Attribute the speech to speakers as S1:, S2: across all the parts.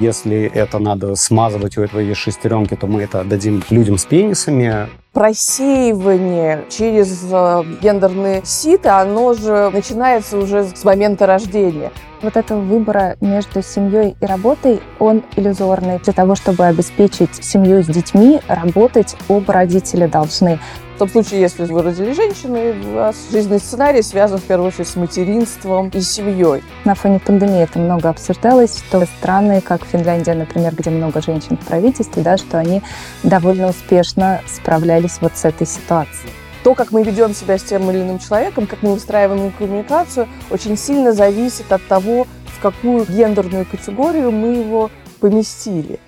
S1: Если это надо смазывать у этого есть шестеренки, то мы это дадим людям с пенисами.
S2: Просеивание через э, гендерные ситы, оно же начинается уже с момента рождения.
S3: Вот этого выбора между семьей и работой, он иллюзорный. Для того, чтобы обеспечить семью с детьми, работать оба родителя должны.
S2: В том случае, если вы родили женщину, у вас жизненный сценарий связан в первую очередь с материнством и семьей.
S3: На фоне пандемии это много обсуждалось, что страны, как Финляндия, например, где много женщин в правительстве, да, что они довольно успешно справлялись вот с этой ситуацией.
S2: То, как мы ведем себя с тем или иным человеком, как мы выстраиваем коммуникацию, очень сильно зависит от того, в какую гендерную категорию мы его поместили.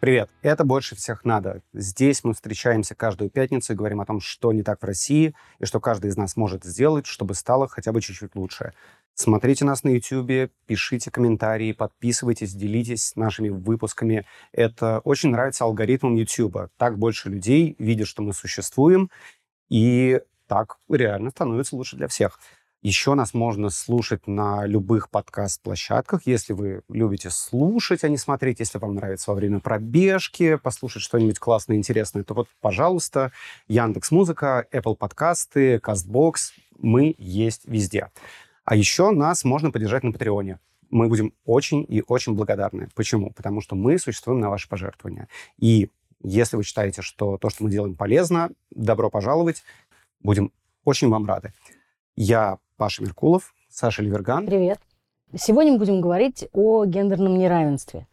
S1: Привет, это «Больше всех надо». Здесь мы встречаемся каждую пятницу и говорим о том, что не так в России и что каждый из нас может сделать, чтобы стало хотя бы чуть-чуть лучше. Смотрите нас на YouTube, пишите комментарии, подписывайтесь, делитесь нашими выпусками. Это очень нравится алгоритмам YouTube. Так больше людей видят, что мы существуем, и так реально становится лучше для всех. Еще нас можно слушать на любых подкаст-площадках, если вы любите слушать, а не смотреть. Если вам нравится во время пробежки послушать что-нибудь классное, интересное, то вот, пожалуйста, Яндекс Музыка, Apple подкасты, Castbox, мы есть везде. А еще нас можно поддержать на Патреоне. Мы будем очень и очень благодарны. Почему? Потому что мы существуем на ваши пожертвования. И если вы считаете, что то, что мы делаем, полезно, добро пожаловать. Будем очень вам рады. Я Паша Меркулов, Саша Ливерган.
S4: Привет. Сегодня мы будем говорить о гендерном неравенстве.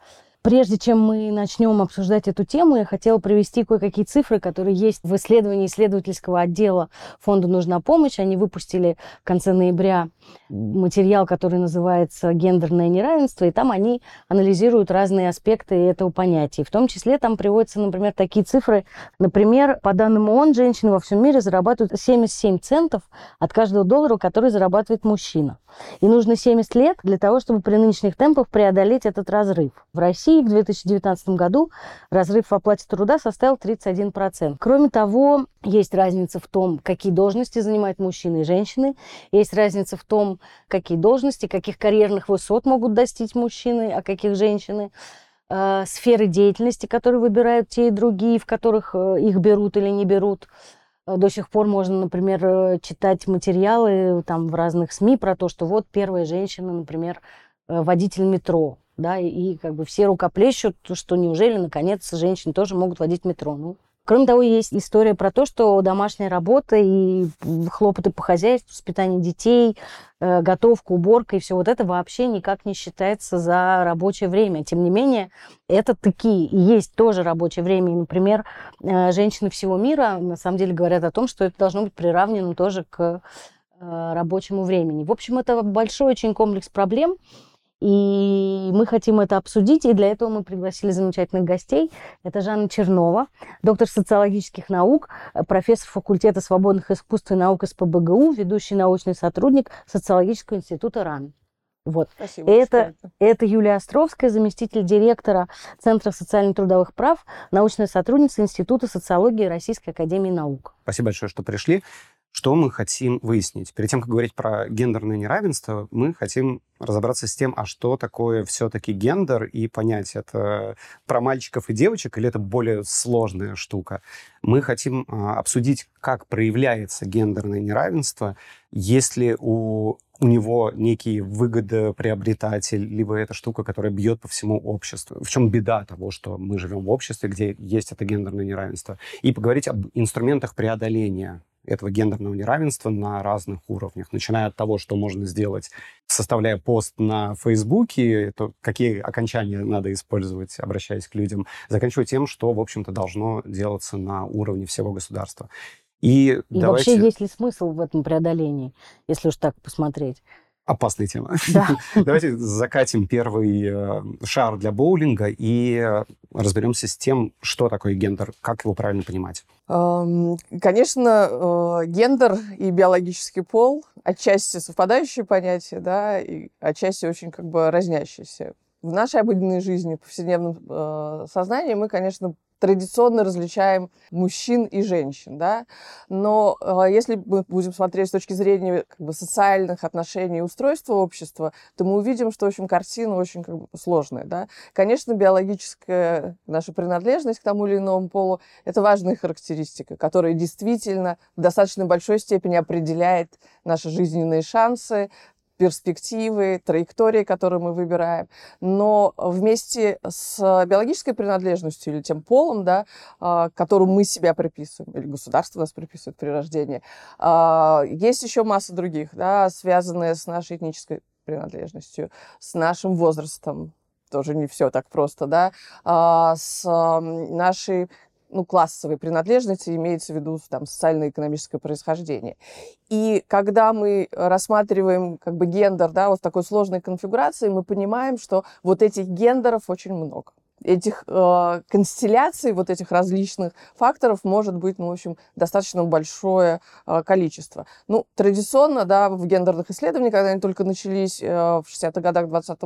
S4: Прежде чем мы начнем обсуждать эту тему, я хотела привести кое-какие цифры, которые есть в исследовании исследовательского отдела фонда «Нужна помощь». Они выпустили в конце ноября материал, который называется «Гендерное неравенство», и там они анализируют разные аспекты этого понятия. В том числе там приводятся, например, такие цифры. Например, по данным ООН, женщины во всем мире зарабатывают 77 центов от каждого доллара, который зарабатывает мужчина. И нужно 70 лет для того, чтобы при нынешних темпах преодолеть этот разрыв. В России в 2019 году разрыв в оплате труда составил 31%. Кроме того, есть разница в том, какие должности занимают мужчины и женщины. Есть разница в том, какие должности, каких карьерных высот могут достичь мужчины, а каких женщины э, сферы деятельности, которые выбирают те и другие, в которых э, их берут или не берут. Э, до сих пор можно, например, читать материалы там, в разных СМИ про то, что вот первая женщина, например, водитель метро да, и как бы все рукоплещут, что неужели, наконец, женщины тоже могут водить метро. Ну, Кроме того, есть история про то, что домашняя работа и хлопоты по хозяйству, воспитание детей, э, готовка, уборка и все вот это вообще никак не считается за рабочее время. Тем не менее, это такие и есть тоже рабочее время. И, например, э, женщины всего мира на самом деле говорят о том, что это должно быть приравнено тоже к э, рабочему времени. В общем, это большой очень комплекс проблем, и мы хотим это обсудить, и для этого мы пригласили замечательных гостей. Это Жанна Чернова, доктор социологических наук, э, профессор факультета свободных искусств и наук СПБГУ, ведущий научный сотрудник социологического института РАН. Вот.
S2: Спасибо.
S4: Это, это Юлия Островская, заместитель директора Центра социально-трудовых прав, научная сотрудница Института социологии Российской Академии Наук.
S1: Спасибо большое, что пришли. Что мы хотим выяснить? Перед тем, как говорить про гендерное неравенство, мы хотим разобраться с тем, а что такое все-таки гендер, и понять, это про мальчиков и девочек, или это более сложная штука. Мы хотим а, обсудить, как проявляется гендерное неравенство, если у у него некий выгодоприобретатель, либо это штука, которая бьет по всему обществу. В чем беда того, что мы живем в обществе, где есть это гендерное неравенство. И поговорить об инструментах преодоления этого гендерного неравенства на разных уровнях, начиная от того, что можно сделать, составляя пост на Фейсбуке, то какие окончания надо использовать, обращаясь к людям, заканчивая тем, что, в общем-то, должно делаться на уровне всего государства.
S4: И, И давайте... вообще есть ли смысл в этом преодолении, если уж так посмотреть?
S1: Опасная тема. Да. Давайте закатим первый э, шар для боулинга и разберемся с тем, что такое гендер, как его правильно понимать.
S2: Конечно, э, гендер и биологический пол отчасти совпадающие понятия, да, и отчасти очень как бы разнящиеся в нашей обыденной жизни, в повседневном э, сознании мы, конечно, традиционно различаем мужчин и женщин, да, но э, если мы будем смотреть с точки зрения как бы, социальных отношений и устройства общества, то мы увидим, что, в общем, картина очень как бы, сложная, да. Конечно, биологическая наша принадлежность к тому или иному полу – это важная характеристика, которая действительно в достаточно большой степени определяет наши жизненные шансы, перспективы, траектории, которые мы выбираем. Но вместе с биологической принадлежностью или тем полом, да, а, которому мы себя приписываем, или государство нас приписывает при рождении, а, есть еще масса других, да, связанные с нашей этнической принадлежностью, с нашим возрастом, тоже не все так просто, да, а, с нашей ну, классовой принадлежности, имеется в виду там, социально-экономическое происхождение. И когда мы рассматриваем как бы гендер да, вот в такой сложной конфигурации, мы понимаем, что вот этих гендеров очень много этих э, констелляций, вот этих различных факторов может быть, ну, в общем, достаточно большое э, количество. Ну, традиционно, да, в гендерных исследованиях, когда они только начались э, в 60-х годах 20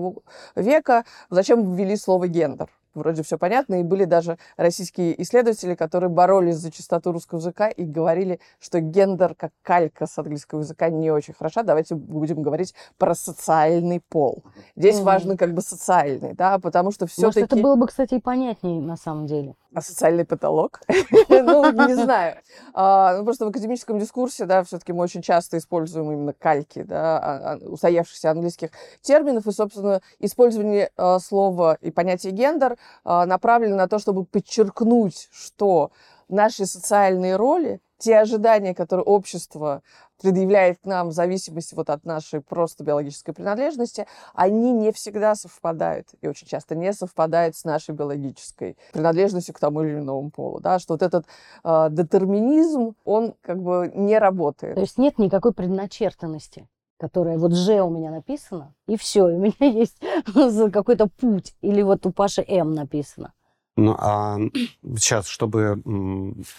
S2: века, зачем ввели слово «гендер»? Вроде все понятно, и были даже российские исследователи, которые боролись за чистоту русского языка и говорили, что гендер как калька с английского языка не очень хороша, давайте будем говорить про социальный пол. Здесь mm-hmm. важно как бы социальный, да, потому что все-таки...
S4: Может, это было бы, кстати, и понятнее на самом деле.
S2: А социальный потолок? Ну, не знаю. А, ну, просто в академическом дискурсе, да, все-таки мы очень часто используем именно кальки, да, а, а, устоявшихся английских терминов, и, собственно, использование слова и понятия гендер направлено на то, чтобы подчеркнуть, что наши социальные роли, те ожидания, которые общество предъявляет к нам в зависимости вот от нашей просто биологической принадлежности, они не всегда совпадают, и очень часто не совпадают с нашей биологической принадлежностью к тому или иному полу, да, что вот этот э, детерминизм, он как бы не работает.
S4: То есть нет никакой предначертанности которая вот «Ж» у меня написано, и все, у меня есть какой-то путь, или вот у Паши «М» написано.
S1: Ну, а сейчас, чтобы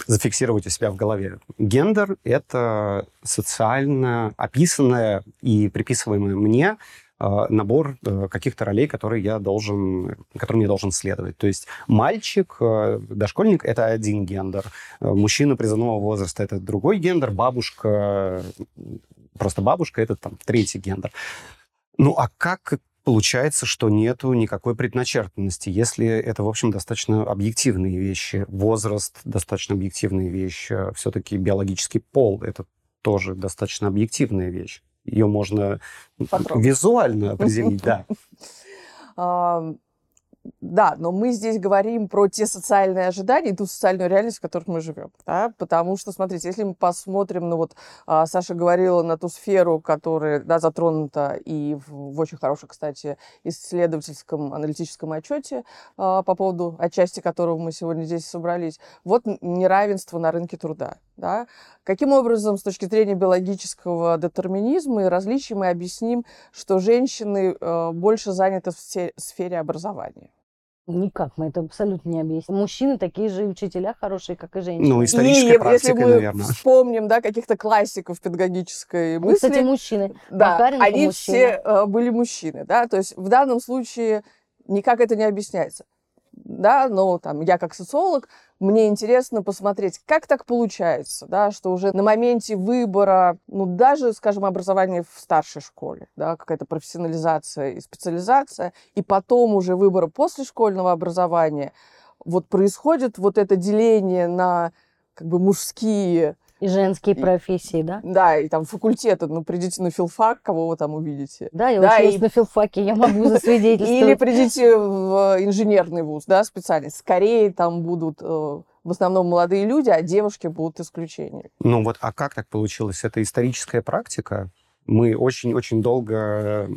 S1: зафиксировать у себя в голове, гендер — это социально описанное и приписываемое мне а, набор э, каких-то ролей, которые я должен, которым я должен следовать. То есть мальчик, э, дошкольник — это один гендер, э, мужчина призывного возраста — это другой гендер, бабушка, просто бабушка — это там третий гендер. Ну, а как получается, что нету никакой предначертанности, если это, в общем, достаточно объективные вещи. Возраст — достаточно объективная вещь. Все-таки биологический пол — это тоже достаточно объективная вещь. Ее можно Потрогать. визуально определить, да.
S2: Да, но мы здесь говорим про те социальные ожидания и ту социальную реальность, в которой мы живем. Да? Потому что, смотрите, если мы посмотрим, ну вот а, Саша говорила на ту сферу, которая да, затронута и в, в очень хорошем, кстати, исследовательском аналитическом отчете а, по поводу отчасти которого мы сегодня здесь собрались, вот неравенство на рынке труда. Да? Каким образом, с точки зрения биологического детерминизма и различий, мы объясним, что женщины э, больше заняты в сфере образования?
S4: Никак, мы это абсолютно не объясним. Мужчины такие же учителя хорошие, как и женщины.
S1: Ну, историческая и практика,
S2: если мы
S1: наверное.
S2: вспомним, да, каких-то классиков педагогической
S4: мысли. кстати, мужчины.
S2: Да, Макаренко они мужчина. все э, были мужчины, да, то есть в данном случае никак это не объясняется да, но там я как социолог, мне интересно посмотреть, как так получается, да, что уже на моменте выбора, ну, даже, скажем, образования в старшей школе, да, какая-то профессионализация и специализация, и потом уже выбора после школьного образования, вот происходит вот это деление на как бы мужские
S4: и женские профессии, да?
S2: Да, и там факультеты. Ну, придите на филфак, кого вы там увидите.
S4: Да, я да, училась и... на филфаке, я могу засвидетельствовать.
S2: Или придите в инженерный вуз, да, специальность. Скорее там будут э, в основном молодые люди, а девушки будут исключением.
S1: Ну вот, а как так получилось? Это историческая практика? Мы очень-очень долго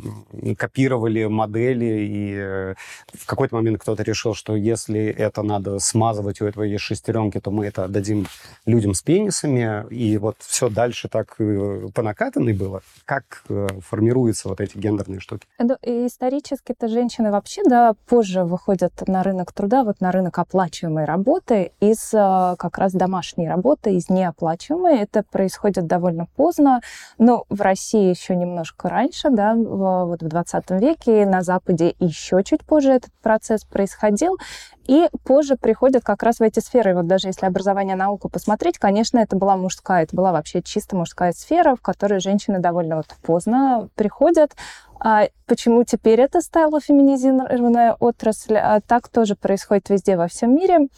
S1: копировали модели, и э, в какой-то момент кто-то решил, что если это надо смазывать, у этого есть шестеренки, то мы это отдадим людям с пенисами, и вот все дальше так э, по накатанной было. Как э, формируются вот эти гендерные штуки?
S3: Исторически это женщины вообще, да, позже выходят на рынок труда, вот на рынок оплачиваемой работы из как раз домашней работы, из неоплачиваемой. Это происходит довольно поздно, но в России России еще немножко раньше, да, вот в 20 веке, на Западе еще чуть позже этот процесс происходил. И позже приходят как раз в эти сферы. Вот даже если образование науку посмотреть, конечно, это была мужская, это была вообще чисто мужская сфера, в которой женщины довольно вот поздно приходят. А почему теперь это стала феминизированная отрасль? А так тоже происходит везде во всем мире.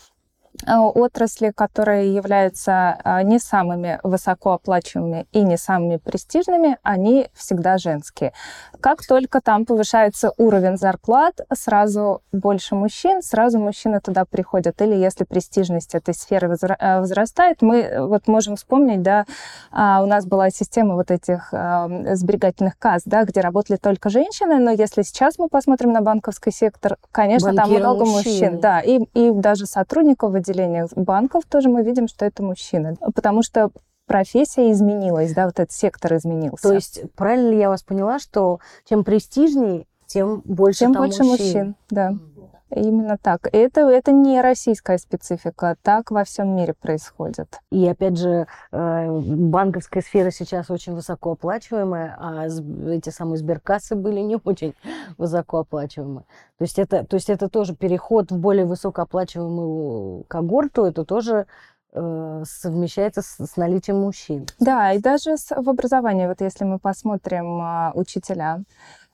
S3: А, отрасли, которые являются а, не самыми высокооплачиваемыми и не самыми престижными, они всегда женские. Как только там повышается уровень зарплат, сразу больше мужчин, сразу мужчины туда приходят. Или если престижность этой сферы э, возрастает, мы э, вот можем вспомнить, да, а, у нас была система вот этих сберегательных касс, да, где работали только женщины, но если сейчас мы посмотрим на банковский сектор, конечно, Банкиры там много мужчин, мужчин да, и, и даже сотрудников отделениях банков тоже мы видим, что это мужчины. Потому что профессия изменилась, да, вот этот сектор изменился.
S4: То есть правильно ли я вас поняла, что чем престижнее, тем больше
S3: тем больше мужчин. мужчин, да. Именно так. Это, это не российская специфика, так во всем мире происходит.
S4: И опять же, э, банковская сфера сейчас очень высокооплачиваемая, а эти самые сберкассы были не очень высокооплачиваемые. То есть это, то есть это тоже переход в более высокооплачиваемую когорту, это тоже э, совмещается с, с наличием мужчин.
S3: Да, и даже с, в образовании, вот если мы посмотрим э, учителя,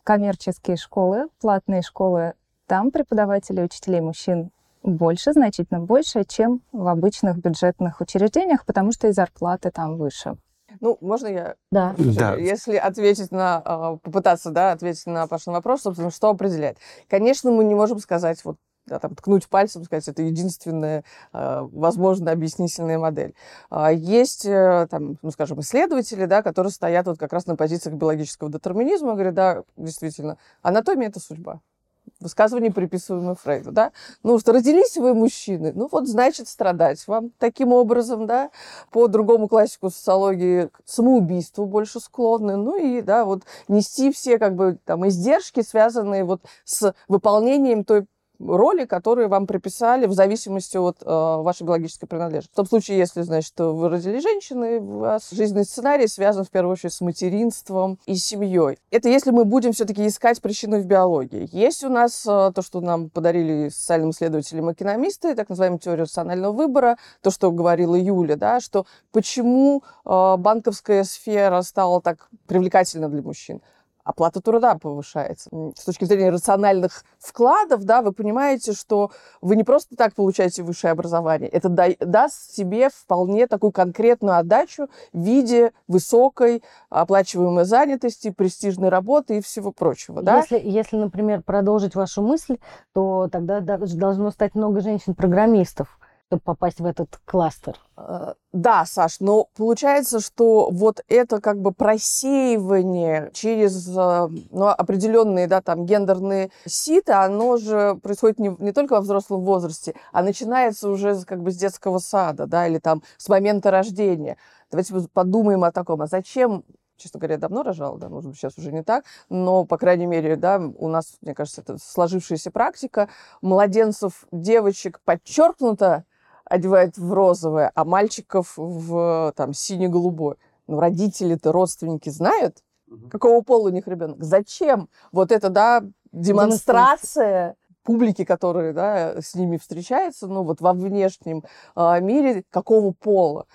S3: коммерческие школы, платные школы там преподавателей учителей мужчин больше, значительно больше, чем в обычных бюджетных учреждениях, потому что и зарплаты там выше.
S2: Ну, можно я?
S4: Да.
S1: да.
S2: Если ответить на, а, попытаться, да, ответить на Пашин вопрос, собственно, что определяет? Конечно, мы не можем сказать, вот, да, там, ткнуть пальцем, сказать, это единственная, а, возможно, объяснительная модель. А, есть, э, там, ну, скажем, исследователи, да, которые стоят вот как раз на позициях биологического детерминизма, говорят, да, действительно, анатомия – это судьба высказывание, приписываемое Фрейду, да? Ну, что родились вы мужчины, ну вот, значит, страдать вам таким образом, да? По другому классику социологии самоубийству больше склонны, ну и, да, вот нести все, как бы, там, издержки, связанные вот с выполнением той роли, которые вам приписали в зависимости от э, вашей биологической принадлежности. В том случае, если, значит, вы родили женщины, у вас жизненный сценарий связан в первую очередь с материнством и семьей. Это если мы будем все-таки искать причины в биологии. Есть у нас э, то, что нам подарили социальным исследователям экономисты, так называемая теория рационального выбора, то, что говорила Юля, да, что почему э, банковская сфера стала так привлекательна для мужчин оплата труда повышается. С точки зрения рациональных вкладов, да, вы понимаете, что вы не просто так получаете высшее образование, это да, даст себе вполне такую конкретную отдачу в виде высокой оплачиваемой занятости, престижной работы и всего прочего. Да?
S4: Если, если, например, продолжить вашу мысль, то тогда должно стать много женщин-программистов чтобы попасть в этот кластер.
S2: Э, да, Саш, но получается, что вот это как бы просеивание через э, ну, определенные да, там, гендерные ситы, оно же происходит не, не только во взрослом возрасте, а начинается уже как бы с детского сада, да, или там с момента рождения. Давайте подумаем о таком, а зачем честно говоря, давно рожала, да, может быть, сейчас уже не так, но, по крайней мере, да, у нас, мне кажется, это сложившаяся практика. Младенцев, девочек подчеркнуто одевает в розовое, а мальчиков в там сине-голубое. Ну, родители-то, родственники знают, какого пола у них ребенок. Зачем? Вот это, да, демонстрация публики, которые да, с ними встречаются, ну вот во внешнем э, мире, какого пола.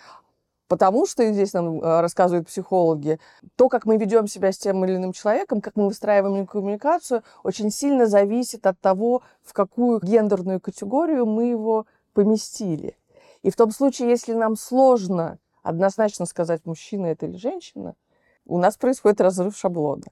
S2: Потому что, и здесь нам э, рассказывают психологи, то, как мы ведем себя с тем или иным человеком, как мы выстраиваем коммуникацию, очень сильно зависит от того, в какую гендерную категорию мы его поместили. И в том случае, если нам сложно однозначно сказать, мужчина это или женщина, у нас происходит разрыв шаблона.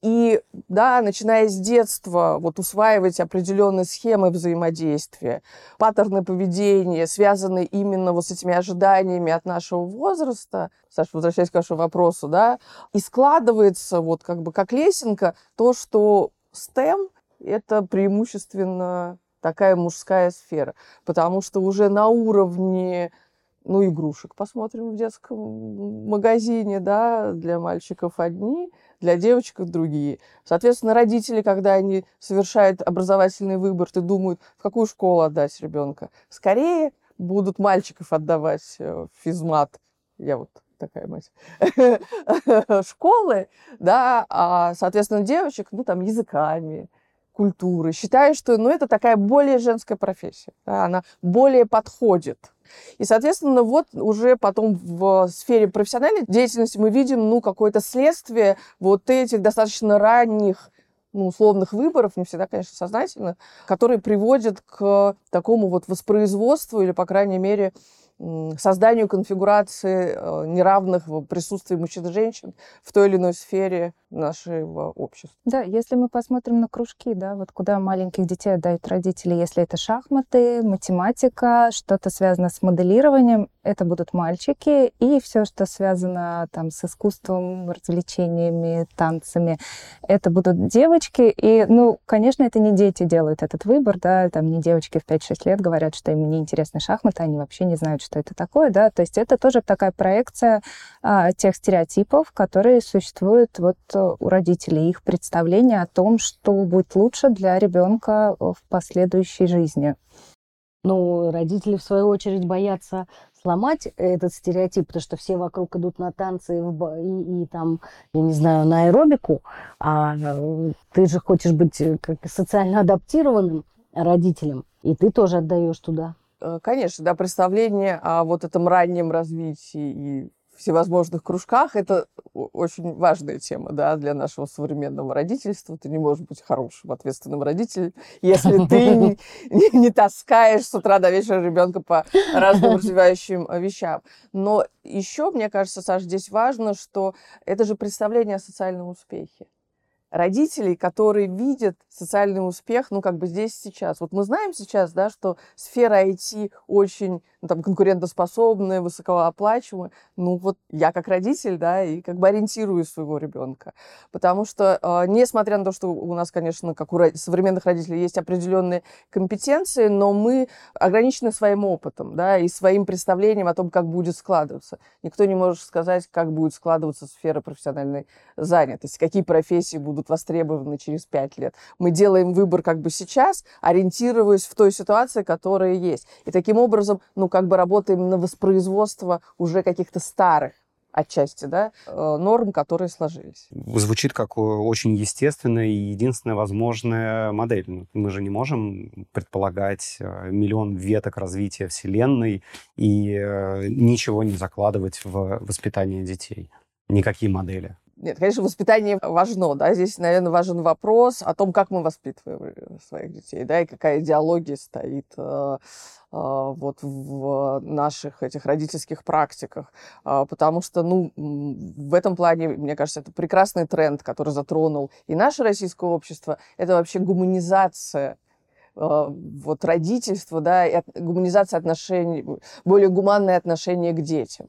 S2: И да, начиная с детства, вот усваивать определенные схемы взаимодействия, паттерны поведения, связанные именно вот с этими ожиданиями от нашего возраста, Саша, возвращаясь к вашему вопросу, да, и складывается вот как бы как лесенка то, что STEM — это преимущественно такая мужская сфера. Потому что уже на уровне ну, игрушек посмотрим в детском магазине, да, для мальчиков одни, для девочек другие. Соответственно, родители, когда они совершают образовательный выбор, ты думают, в какую школу отдать ребенка. Скорее будут мальчиков отдавать э, в физмат. Я вот такая мать, школы, да, а, соответственно, девочек, ну, там, языками, культуры. Считаю, что, ну, это такая более женская профессия, да, она более подходит. И, соответственно, вот уже потом в сфере профессиональной деятельности мы видим, ну, какое-то следствие вот этих достаточно ранних ну, условных выборов, не всегда, конечно, сознательно, которые приводят к такому вот воспроизводству или, по крайней мере, созданию конфигурации э, неравных в присутствии мужчин и женщин в той или иной сфере нашего общества.
S3: Да, если мы посмотрим на кружки, да, вот куда маленьких детей отдают родители, если это шахматы, математика, что-то связано с моделированием, это будут мальчики, и все, что связано там с искусством, развлечениями, танцами, это будут девочки. И, ну, конечно, это не дети делают этот выбор, да, там не девочки в 5-6 лет говорят, что им не интересны шахматы, они вообще не знают, что это такое, да, то есть это тоже такая проекция а, тех стереотипов, которые существуют вот у родителей, их представление о том, что будет лучше для ребенка в последующей жизни.
S4: Ну, родители, в свою очередь, боятся сломать этот стереотип, потому что все вокруг идут на танцы и, и, и там, я не знаю, на аэробику, а э, ты же хочешь быть э, как социально адаптированным родителем, и ты тоже отдаешь туда.
S2: Э, конечно, да, представление о вот этом раннем развитии и всевозможных кружках, это очень важная тема, да, для нашего современного родительства. Ты не можешь быть хорошим, ответственным родителем, если ты не, не таскаешь с утра до вечера ребенка по разным развивающим э, вещам. Но еще, мне кажется, Саша, здесь важно, что это же представление о социальном успехе родителей, которые видят социальный успех, ну, как бы здесь сейчас. Вот мы знаем сейчас, да, что сфера IT очень ну, там, конкурентоспособная, высокооплачиваемая. Ну, вот я как родитель, да, и как бы ориентирую своего ребенка. Потому что, э, несмотря на то, что у нас, конечно, как у современных родителей есть определенные компетенции, но мы ограничены своим опытом, да, и своим представлением о том, как будет складываться. Никто не может сказать, как будет складываться сфера профессиональной занятости, какие профессии будут востребованы через пять лет. Мы делаем выбор как бы сейчас, ориентируясь в той ситуации, которая есть. И таким образом, ну, как бы работаем на воспроизводство уже каких-то старых отчасти, да, э, норм, которые сложились.
S1: Звучит как очень естественная и единственная возможная модель. Ну, мы же не можем предполагать э, миллион веток развития Вселенной и э, ничего не закладывать в воспитание детей. Никакие модели.
S2: Нет, конечно, воспитание важно, да, здесь, наверное, важен вопрос о том, как мы воспитываем э, своих детей, да, и какая идеология стоит э, э, вот в наших этих родительских практиках, э, потому что, ну, в этом плане, мне кажется, это прекрасный тренд, который затронул и наше российское общество, это вообще гуманизация э, вот родительства, да, и гуманизация отношений, более гуманное отношение к детям.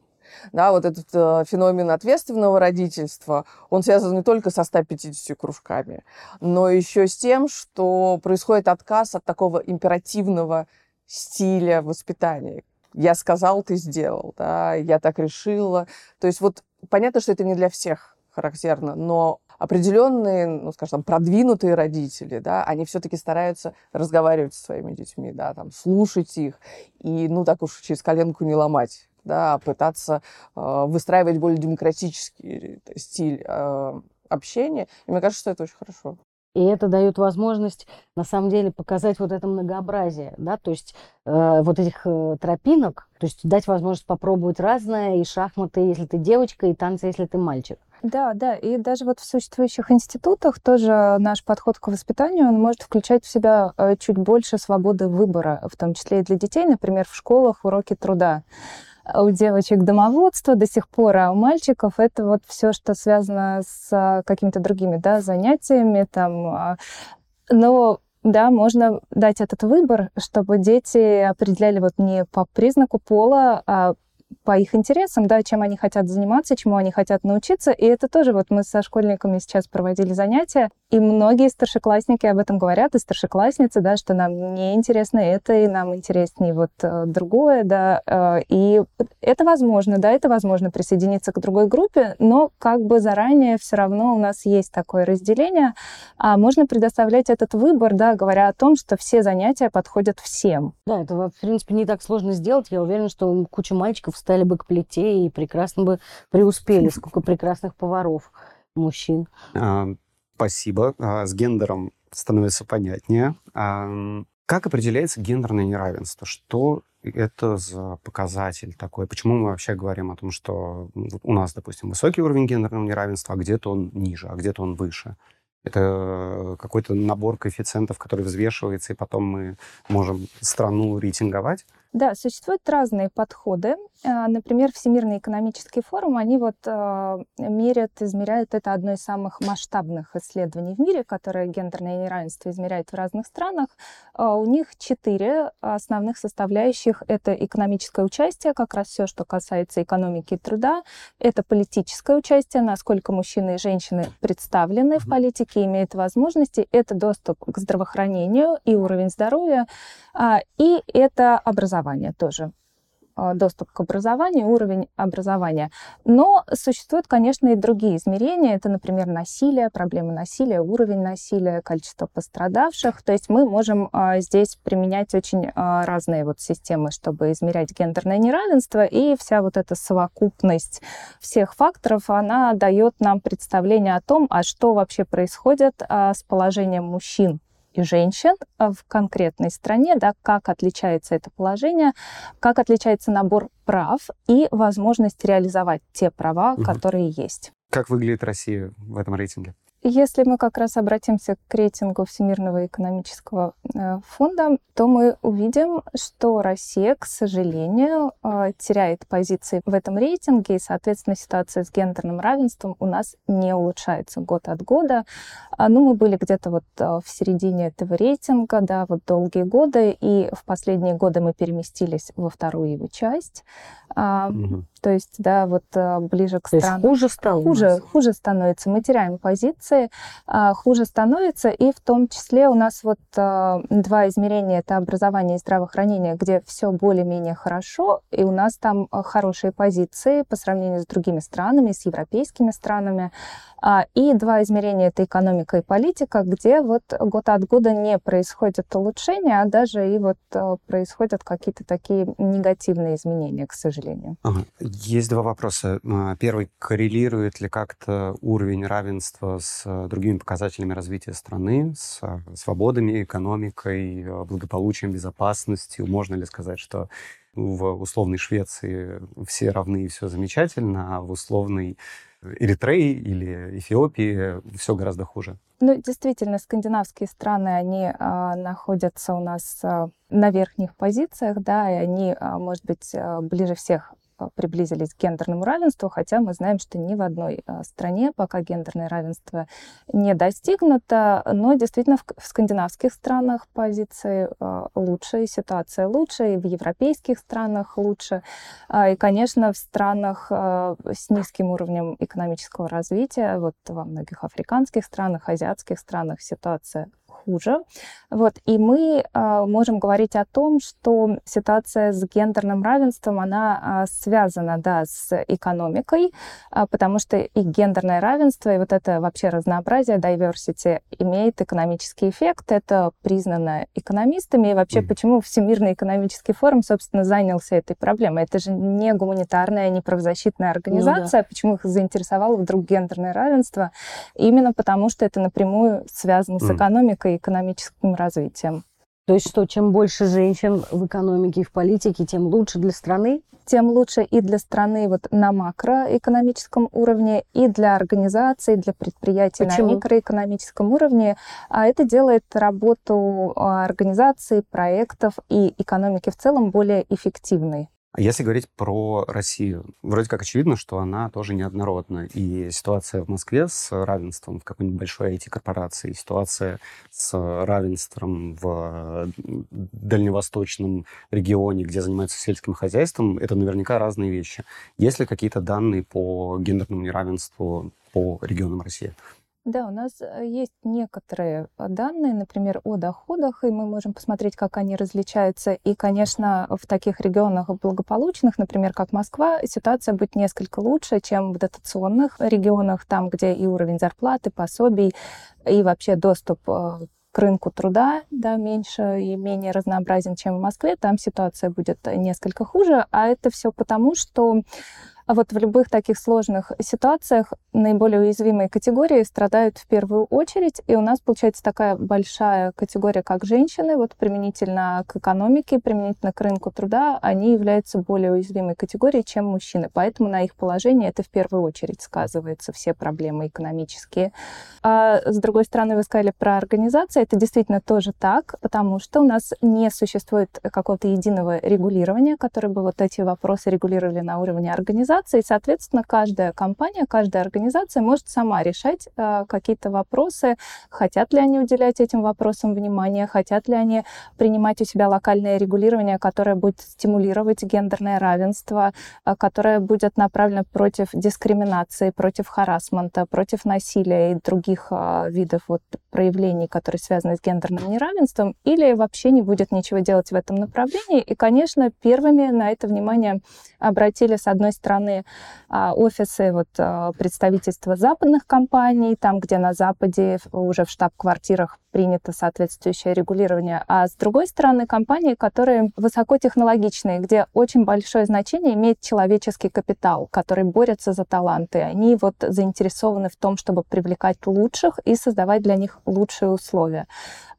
S2: Да, вот этот э, феномен ответственного родительства, он связан не только со 150 кружками, но еще с тем, что происходит отказ от такого императивного стиля воспитания. Я сказал, ты сделал, да, я так решила. То есть вот понятно, что это не для всех характерно, но определенные, ну, скажем, продвинутые родители, да, они все-таки стараются разговаривать со своими детьми, да, там, слушать их и, ну, так уж через коленку не ломать да, пытаться э, выстраивать более демократический стиль э, общения. И мне кажется, что это очень хорошо.
S4: И это дает возможность, на самом деле, показать вот это многообразие, да, то есть э, вот этих э, тропинок, то есть дать возможность попробовать разное, и шахматы, если ты девочка, и танцы, если ты мальчик.
S3: Да, да, и даже вот в существующих институтах тоже наш подход к воспитанию, он может включать в себя э, чуть больше свободы выбора, в том числе и для детей, например, в школах уроки труда у девочек домоводство до сих пор, а у мальчиков это вот все, что связано с а, какими-то другими да, занятиями. Там. А. Но да, можно дать этот выбор, чтобы дети определяли вот не по признаку пола, а по их интересам, да, чем они хотят заниматься, чему они хотят научиться. И это тоже вот мы со школьниками сейчас проводили занятия. И многие старшеклассники об этом говорят, и старшеклассницы, да, что нам не интересно это, и нам интереснее вот э, другое, да, э, и это возможно, да, это возможно присоединиться к другой группе, но как бы заранее все равно у нас есть такое разделение, а можно предоставлять этот выбор, да, говоря о том, что все занятия подходят всем.
S4: Да, это, в принципе, не так сложно сделать. Я уверена, что куча мальчиков стали бы к плите и прекрасно бы преуспели. Сколько прекрасных поваров мужчин.
S1: Спасибо. А, с гендером становится понятнее. А, как определяется гендерное неравенство? Что это за показатель такой? Почему мы вообще говорим о том, что у нас, допустим, высокий уровень гендерного неравенства, а где-то он ниже, а где-то он выше? Это какой-то набор коэффициентов, который взвешивается, и потом мы можем страну рейтинговать?
S3: Да, существуют разные подходы. А, например, Всемирный экономический форум, они вот а, мерят, измеряют это одно из самых масштабных исследований в мире, которое гендерное неравенство измеряет в разных странах. А, у них четыре основных составляющих. Это экономическое участие, как раз все, что касается экономики и труда. Это политическое участие, насколько мужчины и женщины представлены в политике, имеют возможности. Это доступ к здравоохранению и уровень здоровья. И это образование образования тоже а, доступ к образованию, уровень образования. Но существуют, конечно, и другие измерения. Это, например, насилие, проблемы насилия, уровень насилия, количество пострадавших. То есть мы можем а, здесь применять очень а, разные вот системы, чтобы измерять гендерное неравенство. И вся вот эта совокупность всех факторов, она дает нам представление о том, а что вообще происходит с положением мужчин женщин в конкретной стране, да, как отличается это положение, как отличается набор прав и возможность реализовать те права, угу. которые есть.
S1: Как выглядит Россия в этом рейтинге?
S3: Если мы как раз обратимся к рейтингу Всемирного экономического э, фонда, то мы увидим, что Россия, к сожалению, э, теряет позиции в этом рейтинге, и, соответственно, ситуация с гендерным равенством у нас не улучшается год от года. А, ну, мы были где-то вот э, в середине этого рейтинга, да, вот долгие годы, и в последние годы мы переместились во вторую его часть. Угу. То есть, да, вот ближе к странам.
S4: хуже стало.
S3: Хуже, хуже становится. Мы теряем позиции инфекции а, хуже становится. И в том числе у нас вот а, два измерения. Это образование и здравоохранение, где все более-менее хорошо. И у нас там а, хорошие позиции по сравнению с другими странами, с европейскими странами. И два измерения — это экономика и политика, где вот год от года не происходит улучшения, а даже и вот происходят какие-то такие негативные изменения, к сожалению.
S1: Ага. Есть два вопроса. Первый, коррелирует ли как-то уровень равенства с с другими показателями развития страны, с а, свободами, экономикой, а, благополучием, безопасностью. Можно ли сказать, что в условной Швеции все равны и все замечательно, а в условной Эритрее или Эфиопии все гораздо хуже?
S3: Ну, действительно, скандинавские страны, они а, находятся у нас а, на верхних позициях, да, и они, а, может быть, а, ближе всех приблизились к гендерному равенству, хотя мы знаем, что ни в одной а, стране пока гендерное равенство не достигнуто, но действительно в, скандинавских странах позиции а, лучше, ситуация лучше, и в европейских странах лучше, и, конечно, в странах с низким уровнем экономического развития, вот во многих африканских странах, азиатских странах ситуация хуже. Вот. И мы э, можем говорить о том, что ситуация с гендерным равенством, она э, связана да, с экономикой, э, потому что и гендерное равенство, и вот это вообще разнообразие, diversity, имеет экономический эффект. Это признано экономистами. И вообще, mm. почему Всемирный экономический форум, собственно, занялся этой проблемой? Это же не гуманитарная, не правозащитная организация. Ну, да. Почему их заинтересовало вдруг гендерное равенство? Именно потому, что это напрямую связано mm. с экономикой и экономическим развитием.
S4: То есть что, чем больше женщин в экономике и в политике, тем лучше для страны?
S3: Тем лучше и для страны вот на макроэкономическом уровне, и для организаций, для предприятий Почему? на микроэкономическом уровне. А это делает работу а, организаций, проектов и экономики в целом более эффективной.
S1: А если говорить про Россию, вроде как очевидно, что она тоже неоднородна. И ситуация в Москве с равенством в какой-нибудь большой IT-корпорации, ситуация с равенством в дальневосточном регионе, где занимаются сельским хозяйством, это наверняка разные вещи. Есть ли какие-то данные по гендерному неравенству по регионам России?
S3: Да, у нас э, есть некоторые э, данные, например, о доходах, и мы можем посмотреть, как они различаются. И, конечно, в таких регионах благополучных, например, как Москва, ситуация будет несколько лучше, чем в дотационных регионах, там, где и уровень зарплаты, пособий, и вообще доступ э, к рынку труда да, меньше и менее разнообразен, чем в Москве. Там ситуация будет несколько хуже, а это все потому, что а вот в любых таких сложных ситуациях наиболее уязвимые категории страдают в первую очередь, и у нас получается такая большая категория, как женщины, вот применительно к экономике, применительно к рынку труда, они являются более уязвимой категорией, чем мужчины. Поэтому на их положение это в первую очередь сказывается, все проблемы экономические. А с другой стороны, вы сказали про организации, это действительно тоже так, потому что у нас не существует какого-то единого регулирования, которое бы вот эти вопросы регулировали на уровне организации, организации, и, соответственно, каждая компания, каждая организация может сама решать э, какие-то вопросы, хотят ли они уделять этим вопросам внимание, хотят ли они принимать у себя локальное регулирование, которое будет стимулировать гендерное равенство, э, которое будет направлено против дискриминации, против харасмента, против насилия и других э, видов вот, проявлений, которые связаны с гендерным неравенством, или вообще не будет ничего делать в этом направлении. И, конечно, первыми на это внимание обратили, с одной стороны, стороны, а, офисы вот, а, представительства западных компаний, там, где на Западе уже в штаб-квартирах принято соответствующее регулирование, а с другой стороны компании, которые высокотехнологичные, где очень большое значение имеет человеческий капитал, который борется за таланты. Они вот заинтересованы в том, чтобы привлекать лучших и создавать для них лучшие условия.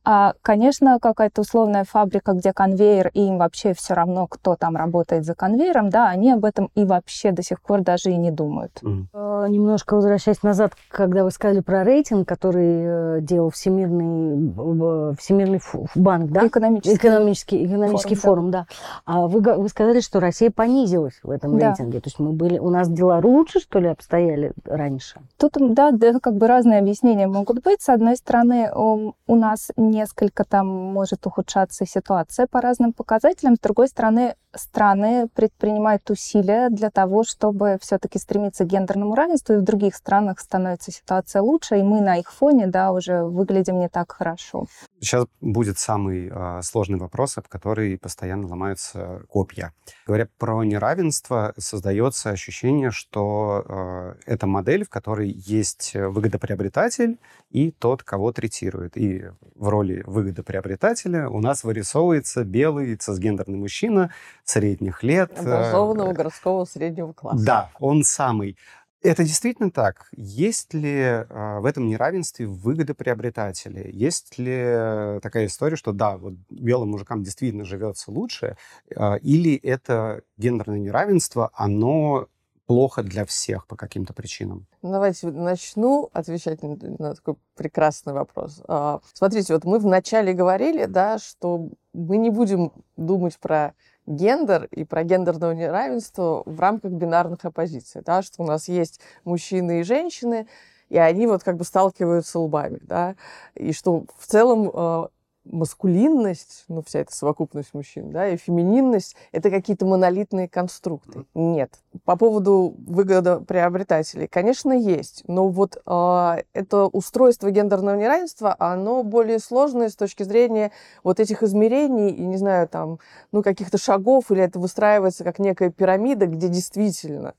S3: А, конечно, какая-то условная фабрика, где конвейер, и им вообще все равно, кто там работает за конвейером, да, они об этом и вообще до сих пор даже и не думают.
S4: Mm. Немножко возвращаясь назад, когда вы сказали про рейтинг, который э, делал Всемирный, Всемирный банк, да?
S3: Экономический,
S4: экономический, экономический форум, форум да. А вы, вы сказали, что Россия понизилась в этом да. рейтинге. То есть мы были, у нас дела лучше, что ли, обстояли раньше?
S3: Тут, да, да, как бы разные объяснения могут быть. С одной стороны, у нас несколько там может ухудшаться ситуация по разным показателям. С другой стороны, страны предпринимают усилия для того, чтобы все-таки стремиться к гендерному равенству, и в других странах становится ситуация лучше, и мы на их фоне, да, уже выглядим не так хорошо.
S1: Сейчас будет самый э, сложный вопрос, об который постоянно ломаются копья. Говоря про неравенство, создается ощущение, что э, это модель, в которой есть выгодоприобретатель и тот, кого третирует. И в роли выгодоприобретателя у нас вырисовывается белый цисгендерный мужчина, средних лет.
S2: Э, Образованного городского среднего класса.
S1: Да, он самый. Это действительно так. Есть ли э, в этом неравенстве выгодоприобретатели? Есть ли такая история, что да, вот белым мужикам действительно живется лучше, э, или это гендерное неравенство, оно плохо для всех по каким-то причинам?
S2: Давайте начну отвечать на, на такой прекрасный вопрос. А, смотрите, вот мы вначале говорили, да, что мы не будем думать про гендер и про гендерное неравенство в рамках бинарных оппозиций, да, что у нас есть мужчины и женщины, и они вот как бы сталкиваются лбами, да, и что в целом э, маскулинность, ну, вся эта совокупность мужчин, да, и фемининность — это какие-то монолитные конструкты. Нет. По поводу выгодоприобретателей, конечно, есть, но вот э, это устройство гендерного неравенства, оно более сложное с точки зрения вот этих измерений и, не знаю, там, ну, каких-то шагов, или это выстраивается как некая пирамида, где действительно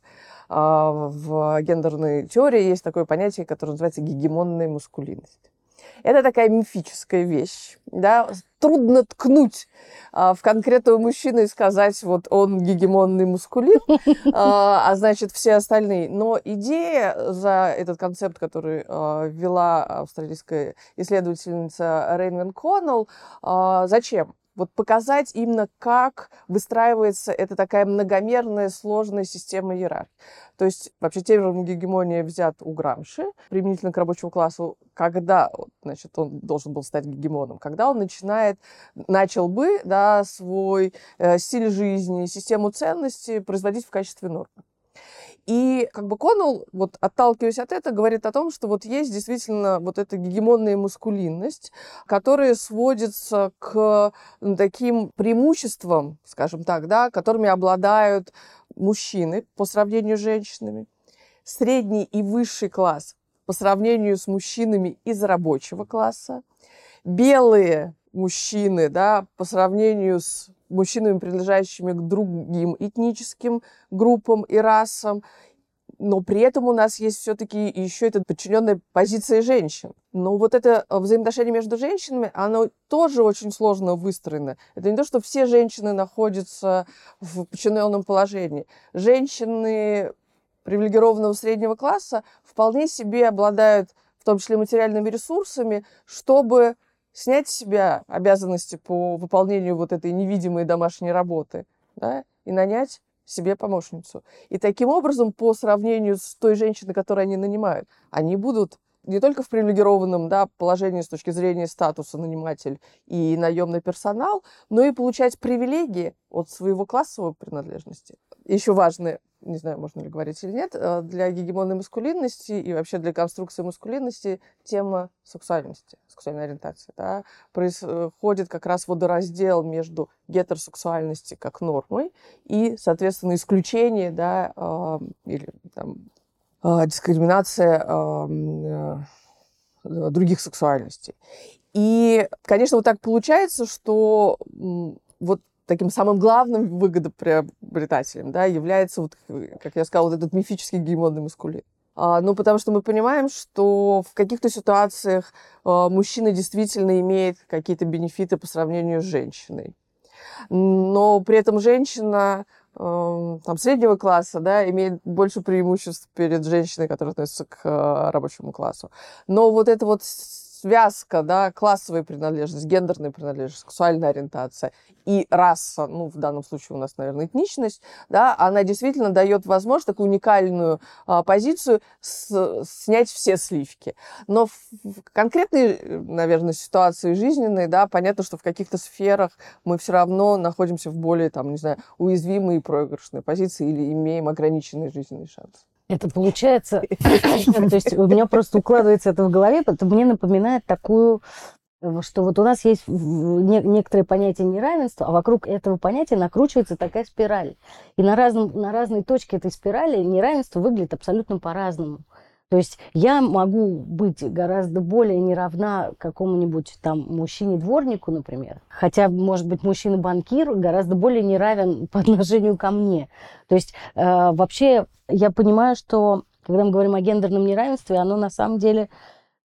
S2: э, в гендерной теории есть такое понятие, которое называется гегемонная маскулинность. Это такая мифическая вещь, да, трудно ткнуть а, в конкретного мужчину и сказать, вот он гегемонный мускулин, а, а значит все остальные. Но идея за этот концепт, который а, ввела австралийская исследовательница Рейнвен Коннелл, а, зачем? Вот показать именно, как выстраивается эта такая многомерная, сложная система иерархии. То есть вообще термин гегемония взят у Грамши, применительно к рабочему классу, когда значит, он должен был стать гегемоном, когда он начинает, начал бы да, свой э, стиль жизни, систему ценностей производить в качестве нормы. И как бы Коннелл, вот отталкиваясь от этого, говорит о том, что вот есть действительно вот эта гегемонная маскулинность, которая сводится к таким преимуществам, скажем так, да, которыми обладают мужчины по сравнению с женщинами, средний и высший класс по сравнению с мужчинами из рабочего класса, белые мужчины, да, по сравнению с мужчинами, принадлежащими к другим этническим группам и расам, но при этом у нас есть все-таки еще эта подчиненная позиция женщин. Но вот это взаимоотношение между женщинами, оно тоже очень сложно выстроено. Это не то, что все женщины находятся в подчиненном положении. Женщины привилегированного среднего класса вполне себе обладают в том числе материальными ресурсами, чтобы снять с себя обязанности по выполнению вот этой невидимой домашней работы да, и нанять себе помощницу. И таким образом, по сравнению с той женщиной, которую они нанимают, они будут не только в привилегированном да, положении с точки зрения статуса наниматель и наемный персонал, но и получать привилегии от своего классовой принадлежности. Еще важное не знаю, можно ли говорить или нет, э, для гегемонной маскулинности и вообще для конструкции маскулинности тема сексуальности, сексуальной ориентации. Да, происходит как раз водораздел между гетеросексуальностью как нормой и, соответственно, исключение да, э, или там, э, дискриминация других сексуальностей. И, конечно, вот так получается, что вот таким самым главным выгодоприобретателем да, является, вот, как я сказала, вот этот мифический гегемонный маскулин. А, ну, потому что мы понимаем, что в каких-то ситуациях а, мужчина действительно имеет какие-то бенефиты по сравнению с женщиной. Но при этом женщина а, там, среднего класса да, имеет больше преимуществ перед женщиной, которая относится к а, рабочему классу. Но вот это вот связка, да, классовая принадлежность, гендерная принадлежность, сексуальная ориентация и раса, ну, в данном случае у нас, наверное, этничность, да, она действительно дает возможность такую уникальную а, позицию с, снять все сливки. Но в, в конкретной, наверное, ситуации жизненной, да, понятно, что в каких-то сферах мы все равно находимся в более, там, не знаю, уязвимой и проигрышной позиции или имеем ограниченный жизненный шанс.
S4: Это получается, то есть у меня просто укладывается это в голове, потому мне напоминает такую что вот у нас есть некоторые понятия неравенства, а вокруг этого понятия накручивается такая спираль. И на, разном, на разной точке этой спирали неравенство выглядит абсолютно по-разному. То есть я могу быть гораздо более неравна какому-нибудь там мужчине-дворнику, например. Хотя, может быть, мужчина-банкир гораздо более неравен по отношению ко мне. То есть э, вообще я понимаю, что когда мы говорим о гендерном неравенстве, оно на самом деле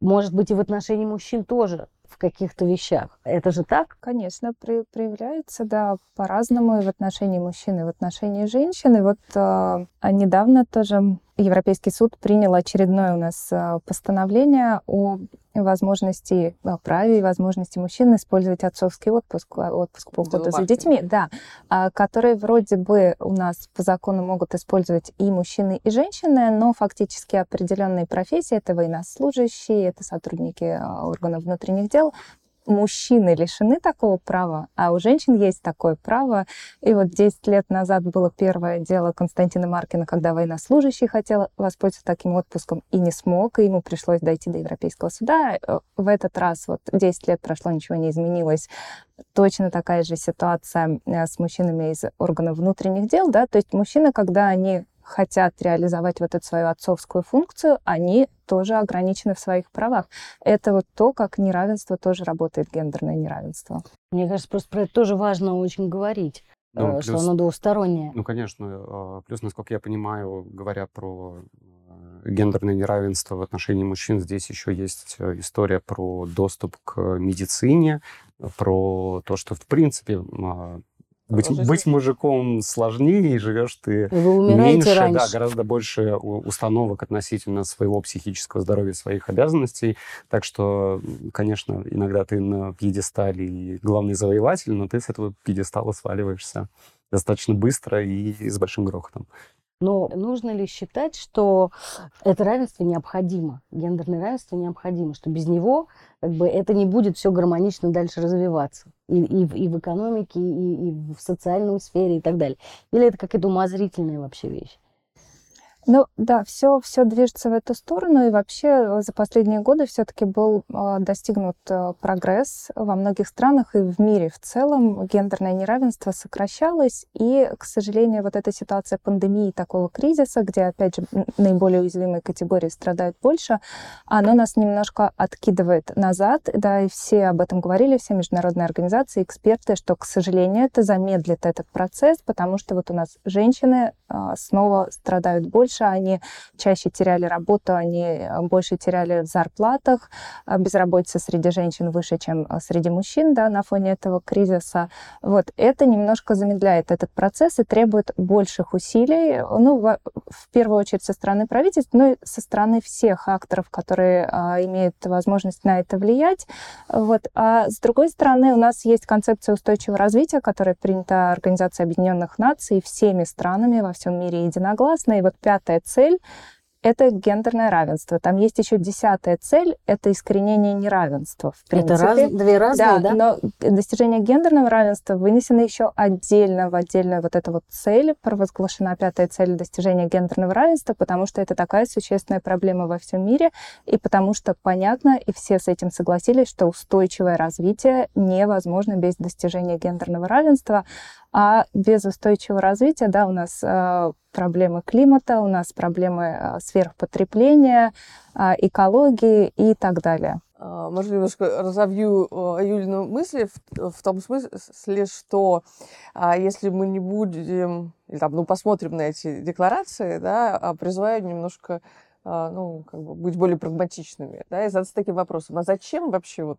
S4: может быть и в отношении мужчин тоже в каких-то вещах. Это же так?
S3: Конечно, при, проявляется, да, по-разному и в отношении мужчин, и в отношении женщин. И вот э, недавно тоже Европейский суд принял очередное у нас э, постановление о возможности, о праве и возможности мужчин использовать отцовский отпуск, э, отпуск по уходу за детьми, да, а, который вроде бы у нас по закону могут использовать и мужчины, и женщины, но фактически определенные профессии, это военнослужащие, это сотрудники а, органов внутренних дел, мужчины лишены такого права, а у женщин есть такое право. И вот 10 лет назад было первое дело Константина Маркина, когда военнослужащий хотел воспользоваться таким отпуском и не смог, и ему пришлось дойти до Европейского суда. Э, в этот раз вот 10 лет прошло, ничего не изменилось. Точно такая же ситуация э, с мужчинами из органов внутренних дел, да, то есть мужчины, когда они хотят реализовать вот эту свою отцовскую функцию, они тоже ограничены в своих правах. Это вот то, как неравенство тоже работает, гендерное неравенство.
S4: Мне кажется, просто про это тоже важно очень говорить. Ну, плюс, что оно двустороннее.
S1: Ну, конечно. А, плюс, насколько я понимаю, говоря про э, гендерное неравенство в отношении мужчин, здесь еще есть э, история про доступ к медицине, про то, что, в принципе, быть, быть мужиком сложнее, живешь ты
S4: Вы меньше, раньше.
S1: да, гораздо больше установок относительно своего психического здоровья, своих обязанностей. Так что, конечно, иногда ты на пьедестале и главный завоеватель, но ты с этого пьедестала сваливаешься достаточно быстро и с большим грохотом.
S4: Но нужно ли считать, что это равенство необходимо, гендерное равенство необходимо, что без него как бы, это не будет все гармонично дальше развиваться и, и, и в экономике, и, и в социальной сфере и так далее? Или это какая-то умозрительная вообще вещь?
S3: Ну да, все, все движется в эту сторону, и вообще за последние годы все-таки был э, достигнут э, прогресс во многих странах и в мире в целом. Гендерное неравенство сокращалось, и, к сожалению, вот эта ситуация пандемии, такого кризиса, где, опять же, наиболее уязвимые категории страдают больше, оно нас немножко откидывает назад, да, и все об этом говорили, все международные организации, эксперты, что, к сожалению, это замедлит этот процесс, потому что вот у нас женщины снова страдают больше, они чаще теряли работу, они э, больше теряли в зарплатах, а безработица среди женщин выше, чем среди мужчин, да, на фоне этого кризиса. Вот это немножко замедляет этот процесс и требует больших усилий, ну, в, первую очередь со стороны правительства, но и со стороны всех акторов, которые а, имеют возможность на это влиять. Вот. А с другой стороны, у нас есть концепция устойчивого развития, которая принята Организацией Объединенных Наций всеми странами во всем мире единогласно. И вот пятая цель это гендерное равенство. Там есть еще десятая цель, это искоренение неравенства. В
S4: принципе. Это раз, две разные, да,
S3: да? но достижение гендерного равенства вынесено еще отдельно, в отдельную вот эту вот цель, провозглашена пятая цель достижения гендерного равенства, потому что это такая существенная проблема во всем мире, и потому что понятно, и все с этим согласились, что устойчивое развитие невозможно без достижения гендерного равенства, а без устойчивого развития, да, у нас э, проблемы климата, у нас проблемы э, сверхпотребления, э, экологии и так далее.
S2: А, может, немножко разовью э, Юлину мысли в, в том смысле, что а, если мы не будем, или там, ну, посмотрим на эти декларации, да, а призываю немножко, а, ну, как бы быть более прагматичными, да, и задаться таким вопросом, а зачем вообще вот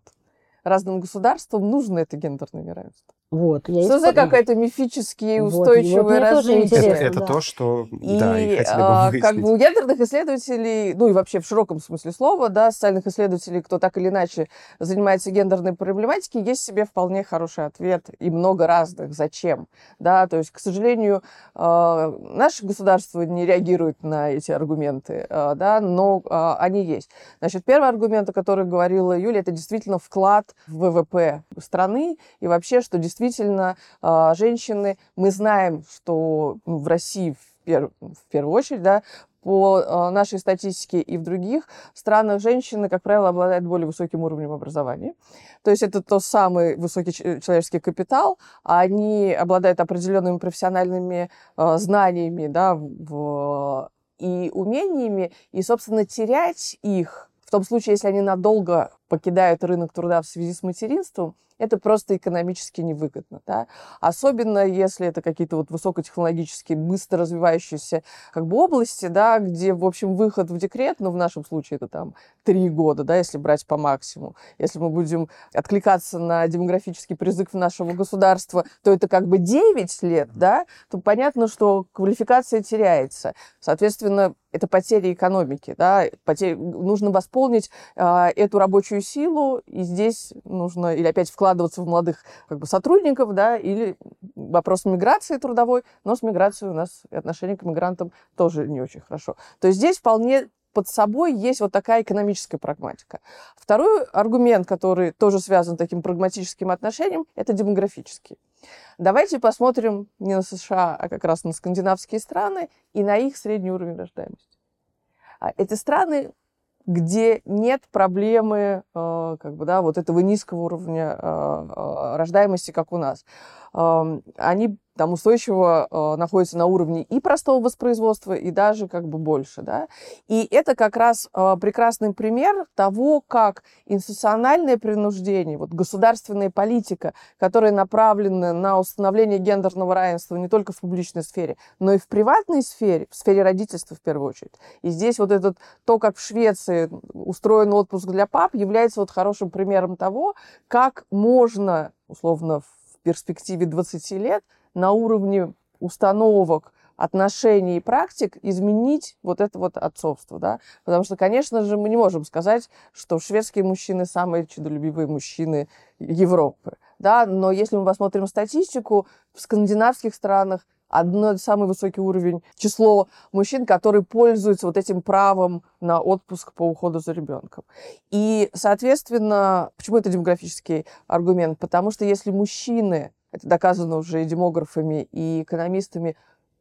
S2: разным государствам нужно это гендерное неравенство?
S4: Вот,
S2: я что за какая-то мифические устойчивые вот, вот развитие?
S1: Это, это да. то, что
S2: и, да, и хотели бы а, как бы у ядерных исследователей, ну и вообще в широком смысле слова, да, социальных исследователей, кто так или иначе занимается гендерной проблематикой, есть себе вполне хороший ответ и много разных. Зачем? Да, то есть, к сожалению, э, наше государство не реагирует на эти аргументы, э, да, но э, они есть. Значит, первый аргумент, о котором говорила Юля, это действительно вклад в ВВП страны и вообще, что действительно действительно а, женщины, мы знаем, что в России в, пер, в первую очередь, да, по а, нашей статистике и в других странах женщины, как правило, обладают более высоким уровнем образования. То есть это тот самый высокий человеческий капитал, а они обладают определенными профессиональными знаниями да, в, и умениями, и, собственно, терять их в том случае, если они надолго покидают рынок труда в связи с материнством, это просто экономически невыгодно. Да? Особенно если это какие-то вот высокотехнологические, быстро развивающиеся как бы области, да, где, в общем, выход в декрет, ну, в нашем случае это там три года, да, если брать по максимуму. Если мы будем откликаться на демографический призыв нашего государства, то это как бы 9 лет, да, то понятно, что квалификация теряется. Соответственно, это потеря экономики, да, потеря, нужно восполнить э, эту рабочую силу, и здесь нужно или опять вкладываться в молодых как бы, сотрудников, да, или вопрос миграции трудовой, но с миграцией у нас отношение к мигрантам тоже не очень хорошо. То есть здесь вполне под собой есть вот такая экономическая прагматика. Второй аргумент, который тоже связан с таким прагматическим отношением, это демографический. Давайте посмотрим не на США, а как раз на скандинавские страны и на их средний уровень рождаемости. А эти страны, где нет проблемы э, как бы, да, вот этого низкого уровня э, э, рождаемости, как у нас, они там устойчиво э, находится на уровне и простого воспроизводства, и даже как бы больше. Да? И это как раз э, прекрасный пример того, как институциональное принуждение, вот государственная политика, которая направлена на установление гендерного равенства не только в публичной сфере, но и в приватной сфере, в сфере родительства в первую очередь. И здесь вот этот, то, как в Швеции устроен отпуск для пап, является вот хорошим примером того, как можно, условно, в перспективе 20 лет на уровне установок, отношений и практик изменить вот это вот отцовство, да, потому что, конечно же, мы не можем сказать, что шведские мужчины самые чудолюбивые мужчины Европы, да, но если мы посмотрим статистику, в скандинавских странах одно самый высокий уровень число мужчин, которые пользуются вот этим правом на отпуск по уходу за ребенком. И, соответственно, почему это демографический аргумент? Потому что если мужчины это доказано уже и демографами, и экономистами,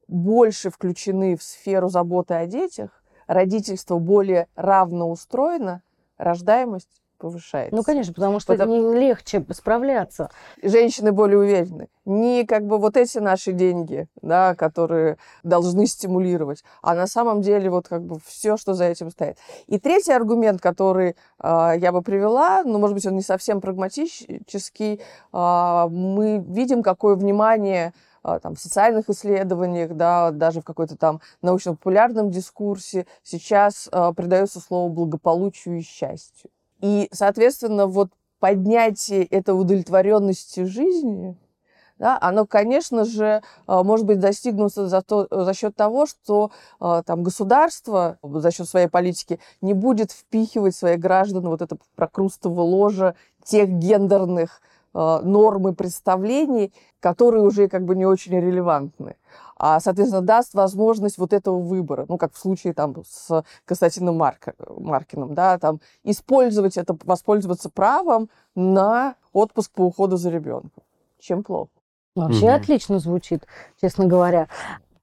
S2: больше включены в сферу заботы о детях, родительство более равно устроено, рождаемость повышается.
S4: Ну, конечно, потому что
S2: Потому-
S4: не легче справляться.
S2: Женщины более уверены. Не как бы вот эти наши деньги, да, которые должны стимулировать, а на самом деле вот как бы все, что за этим стоит. И третий аргумент, который а, я бы привела, ну, может быть, он не совсем прагматический, а, мы видим, какое внимание а, там, в социальных исследованиях, да, даже в какой-то там научно-популярном дискурсе сейчас а, придается слову благополучию и счастью. И, соответственно, вот поднятие этой удовлетворенности жизни, да, оно, конечно же, а, может быть достигнуто за, то, за счет того, что а, там государство за счет своей политики не будет впихивать своих граждан вот это прокрустово ложе тех гендерных а, норм и представлений, которые уже как бы не очень релевантны. А, соответственно, даст возможность вот этого выбора, ну, как в случае там с Константином Марк... Маркиным, да, там, использовать это, воспользоваться правом на отпуск по уходу за ребенком. Чем плохо?
S4: Вообще
S1: Мгм.
S4: отлично звучит, честно говоря.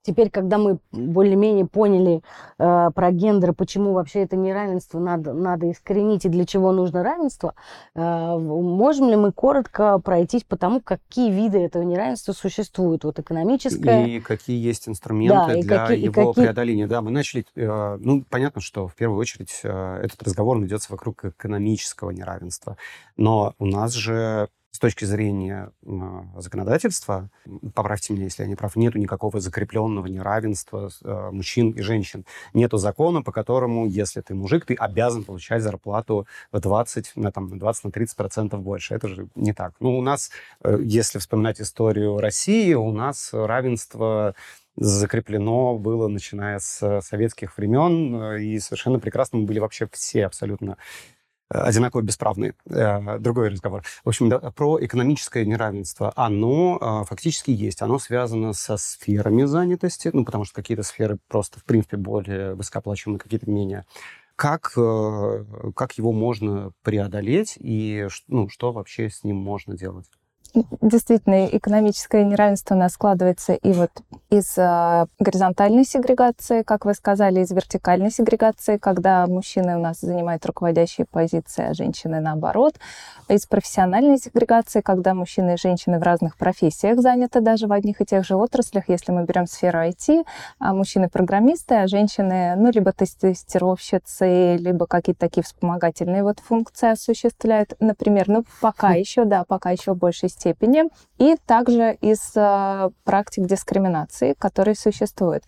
S4: Теперь, когда мы более-менее поняли э, про гендер, почему вообще это неравенство надо, надо искоренить и для чего нужно равенство, э, можем ли мы коротко пройтись по тому, какие виды этого неравенства существуют? Вот экономическое,
S1: И какие есть инструменты
S4: Да,
S1: для
S4: какие-
S1: его
S4: какие-
S1: преодоления. Да, мы начали... э, ну, понятно, что в первую очередь э, этот разговор ведется вокруг экономического неравенства. Но у нас же с точки зрения м, законодательства, поправьте меня, если я не прав, нету никакого закрепленного неравенства э, мужчин и женщин. Нету закона, по которому, если ты мужик, ты обязан получать зарплату в 20, на, там, на 20 на 30 процентов больше. Это же не так. Ну, у нас, э, если вспоминать историю России, у нас равенство закреплено было, начиная с советских времен, э, и совершенно прекрасно мы были вообще все абсолютно э, одинаково бесправные. Э, Другой разговор. В общем, да, про экономическое неравенство. Оно э, фактически есть. Оно связано со сферами занятости, ну, потому что какие-то сферы просто, в принципе, более высокооплачиваемые, какие-то менее. Как, э, как его можно преодолеть и ну, что вообще с ним можно делать?
S3: Действительно, экономическое неравенство у нас складывается и вот из а, горизонтальной сегрегации, как вы сказали, из вертикальной сегрегации, когда мужчины у нас занимают руководящие позиции, а женщины наоборот, из профессиональной сегрегации, когда мужчины и женщины в разных профессиях заняты даже в одних и тех же отраслях. Если мы берем сферу IT, а мужчины программисты, а женщины, ну, либо тестировщицы, либо какие-то такие вспомогательные вот функции осуществляют, например, ну, пока еще, да, пока еще в большей степени. И также из э, практик дискриминации, которые существуют.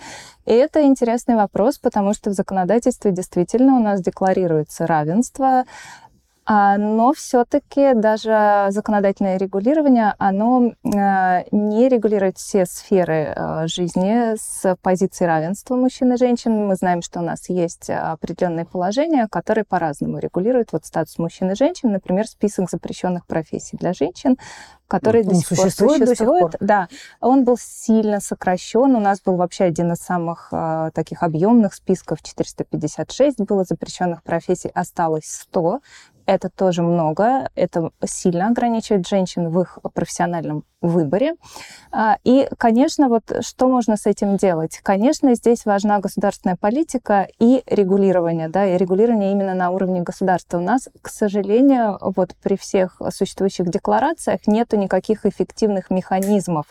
S3: И это интересный вопрос, потому что в законодательстве действительно у нас декларируется равенство, но все-таки даже законодательное регулирование, оно э, не регулирует все сферы э, жизни с позиции равенства мужчин и женщин. Мы знаем, что у нас есть определенные положения, которые по-разному регулируют вот статус мужчин и женщин, например, список запрещенных профессий для женщин, который
S4: Он
S3: до сих пор
S4: существует до сих
S3: существует.
S4: пор?
S3: Да, он был сильно сокращен. У нас был вообще один из самых э, таких объемных списков. 456 было запрещенных профессий, осталось 100. Это тоже много. Это сильно ограничивает женщин в их профессиональном выборе. А, И, конечно, вот что можно с этим делать? Конечно, здесь важна государственная политика и регулирование, да, и регулирование именно на уровне государства. У нас, к сожалению, вот при всех существующих декларациях нету никаких эффективных механизмов,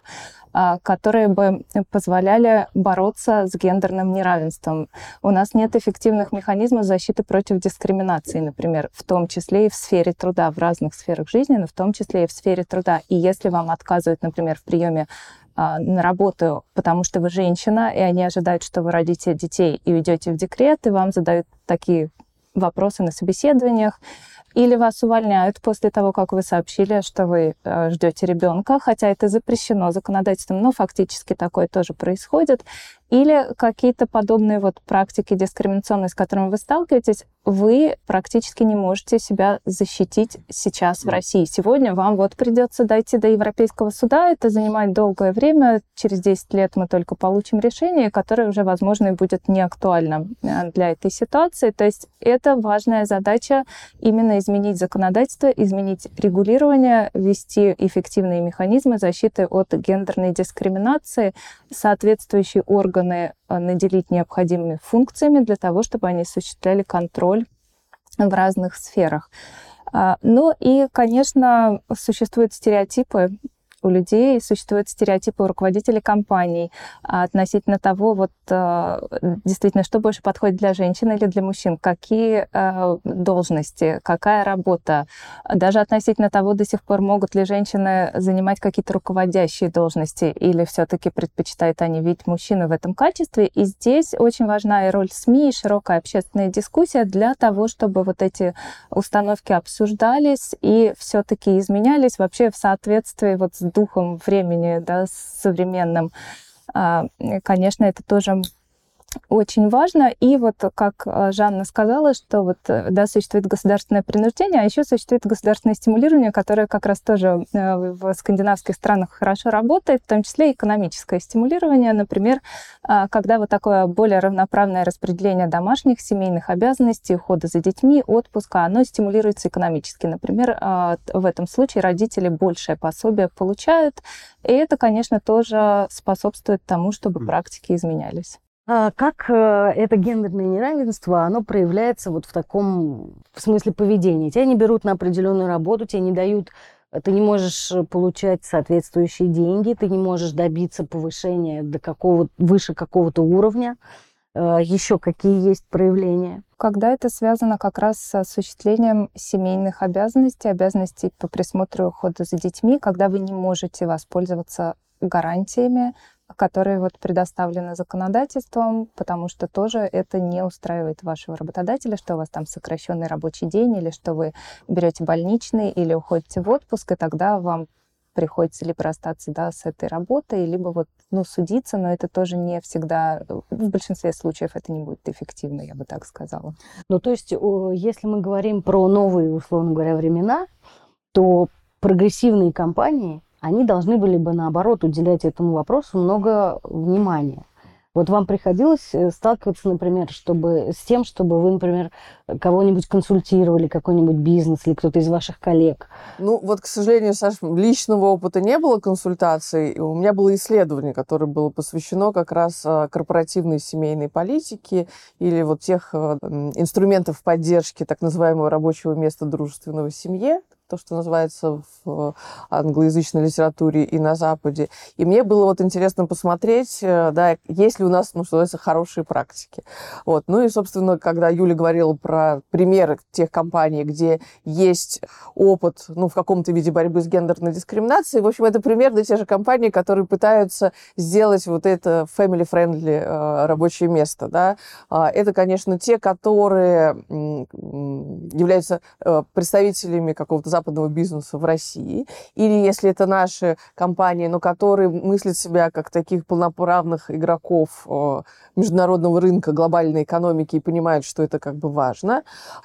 S3: а, которые бы позволяли бороться с гендерным неравенством. У нас нет эффективных механизмов защиты против дискриминации, например, в том числе и в сфере труда, в разных сферах жизни, но в том числе и в сфере труда. И если вам отказывают, например, в приеме а, на работу, потому что вы женщина, и они ожидают, что вы родите детей и уйдете в декрет, и вам задают такие вопросы на собеседованиях, или вас увольняют после того, как вы сообщили, что вы э, ждете ребенка, хотя это запрещено законодательством, но фактически такое тоже происходит. Или какие-то подобные вот практики дискриминационные, с которыми вы сталкиваетесь, вы практически не можете себя защитить сейчас в России. Сегодня вам вот придется дойти до Европейского суда, это занимает долгое время, через 10 лет мы только получим решение, которое уже, возможно, и будет не актуально э, для этой ситуации. То есть это важная задача именно изменить законодательство, изменить регулирование, ввести эффективные механизмы защиты от гендерной дискриминации, соответствующие органы э, наделить необходимыми функциями для того, чтобы они осуществляли контроль в разных сферах. А, ну и, конечно, существуют стереотипы у людей существуют стереотипы у руководителей компаний относительно того, вот э, действительно, что больше подходит для женщин или для мужчин, какие э, должности, какая работа, даже относительно того, до сих пор могут ли женщины занимать какие-то руководящие должности или все-таки предпочитают они видеть мужчину в этом качестве. И здесь очень важна и роль СМИ, и широкая общественная дискуссия для того, чтобы вот эти установки обсуждались и все-таки изменялись вообще в соответствии вот с духом времени, да, современным. А, конечно, это тоже очень важно. И вот, как э, Жанна сказала, что вот, э, да, существует государственное принуждение, а еще существует государственное стимулирование, которое как раз тоже э, в скандинавских странах хорошо работает, в том числе экономическое стимулирование. Например, когда вот такое более равноправное распределение домашних, семейных обязанностей, ухода за детьми, отпуска, оно стимулируется экономически. Например, в этом случае родители большее пособие получают, и это, конечно, тоже способствует тому, чтобы практики изменялись.
S4: А как э, это гендерное неравенство, оно проявляется вот в таком в смысле поведения? Тебя не берут на определенную работу, тебе не дают, ты не можешь получать соответствующие деньги, ты не можешь добиться повышения до какого выше какого-то уровня. Э, Еще какие есть проявления?
S3: Когда это связано как раз с осуществлением семейных обязанностей, обязанностей по присмотру и уходу за детьми, когда вы не можете воспользоваться гарантиями, которые вот предоставлены законодательством, потому что тоже это не устраивает вашего работодателя, что у вас там сокращенный рабочий день, или что вы берете больничный, или уходите в отпуск, и тогда вам приходится либо расстаться да, с этой работой, либо вот, ну, судиться, но это тоже не всегда, в большинстве случаев это не будет эффективно, я бы так сказала.
S4: Ну, то есть, если мы говорим про новые, условно говоря, времена, то прогрессивные компании они должны были бы, наоборот, уделять этому вопросу много внимания. Вот вам приходилось э, сталкиваться, например, чтобы, с тем, чтобы вы, например, кого-нибудь консультировали, какой-нибудь бизнес или кто-то из ваших коллег?
S2: Ну, вот, к сожалению, Саш, личного опыта не было консультаций. У меня было исследование, которое было посвящено как раз э, корпоративной семейной политике или вот тех э, инструментов поддержки так называемого рабочего места дружественного семье то, что называется в англоязычной литературе и на Западе. И мне было вот интересно посмотреть, э, да, есть ли у нас, ну, что называется, хорошие практики. Вот. Ну и, собственно, когда Юля говорила про примеры тех компаний, где есть опыт, ну, в каком-то виде борьбы с гендерной дискриминацией, в общем, это примерно те же компании, которые пытаются сделать вот это family-friendly э, рабочее место, да. А, это, конечно, те, которые являются э, представителями какого-то западного бизнеса в России, или если это наши компании, но которые мыслят себя как таких полноправных игроков э, международного рынка, глобальной экономики и понимают, что это как бы важно.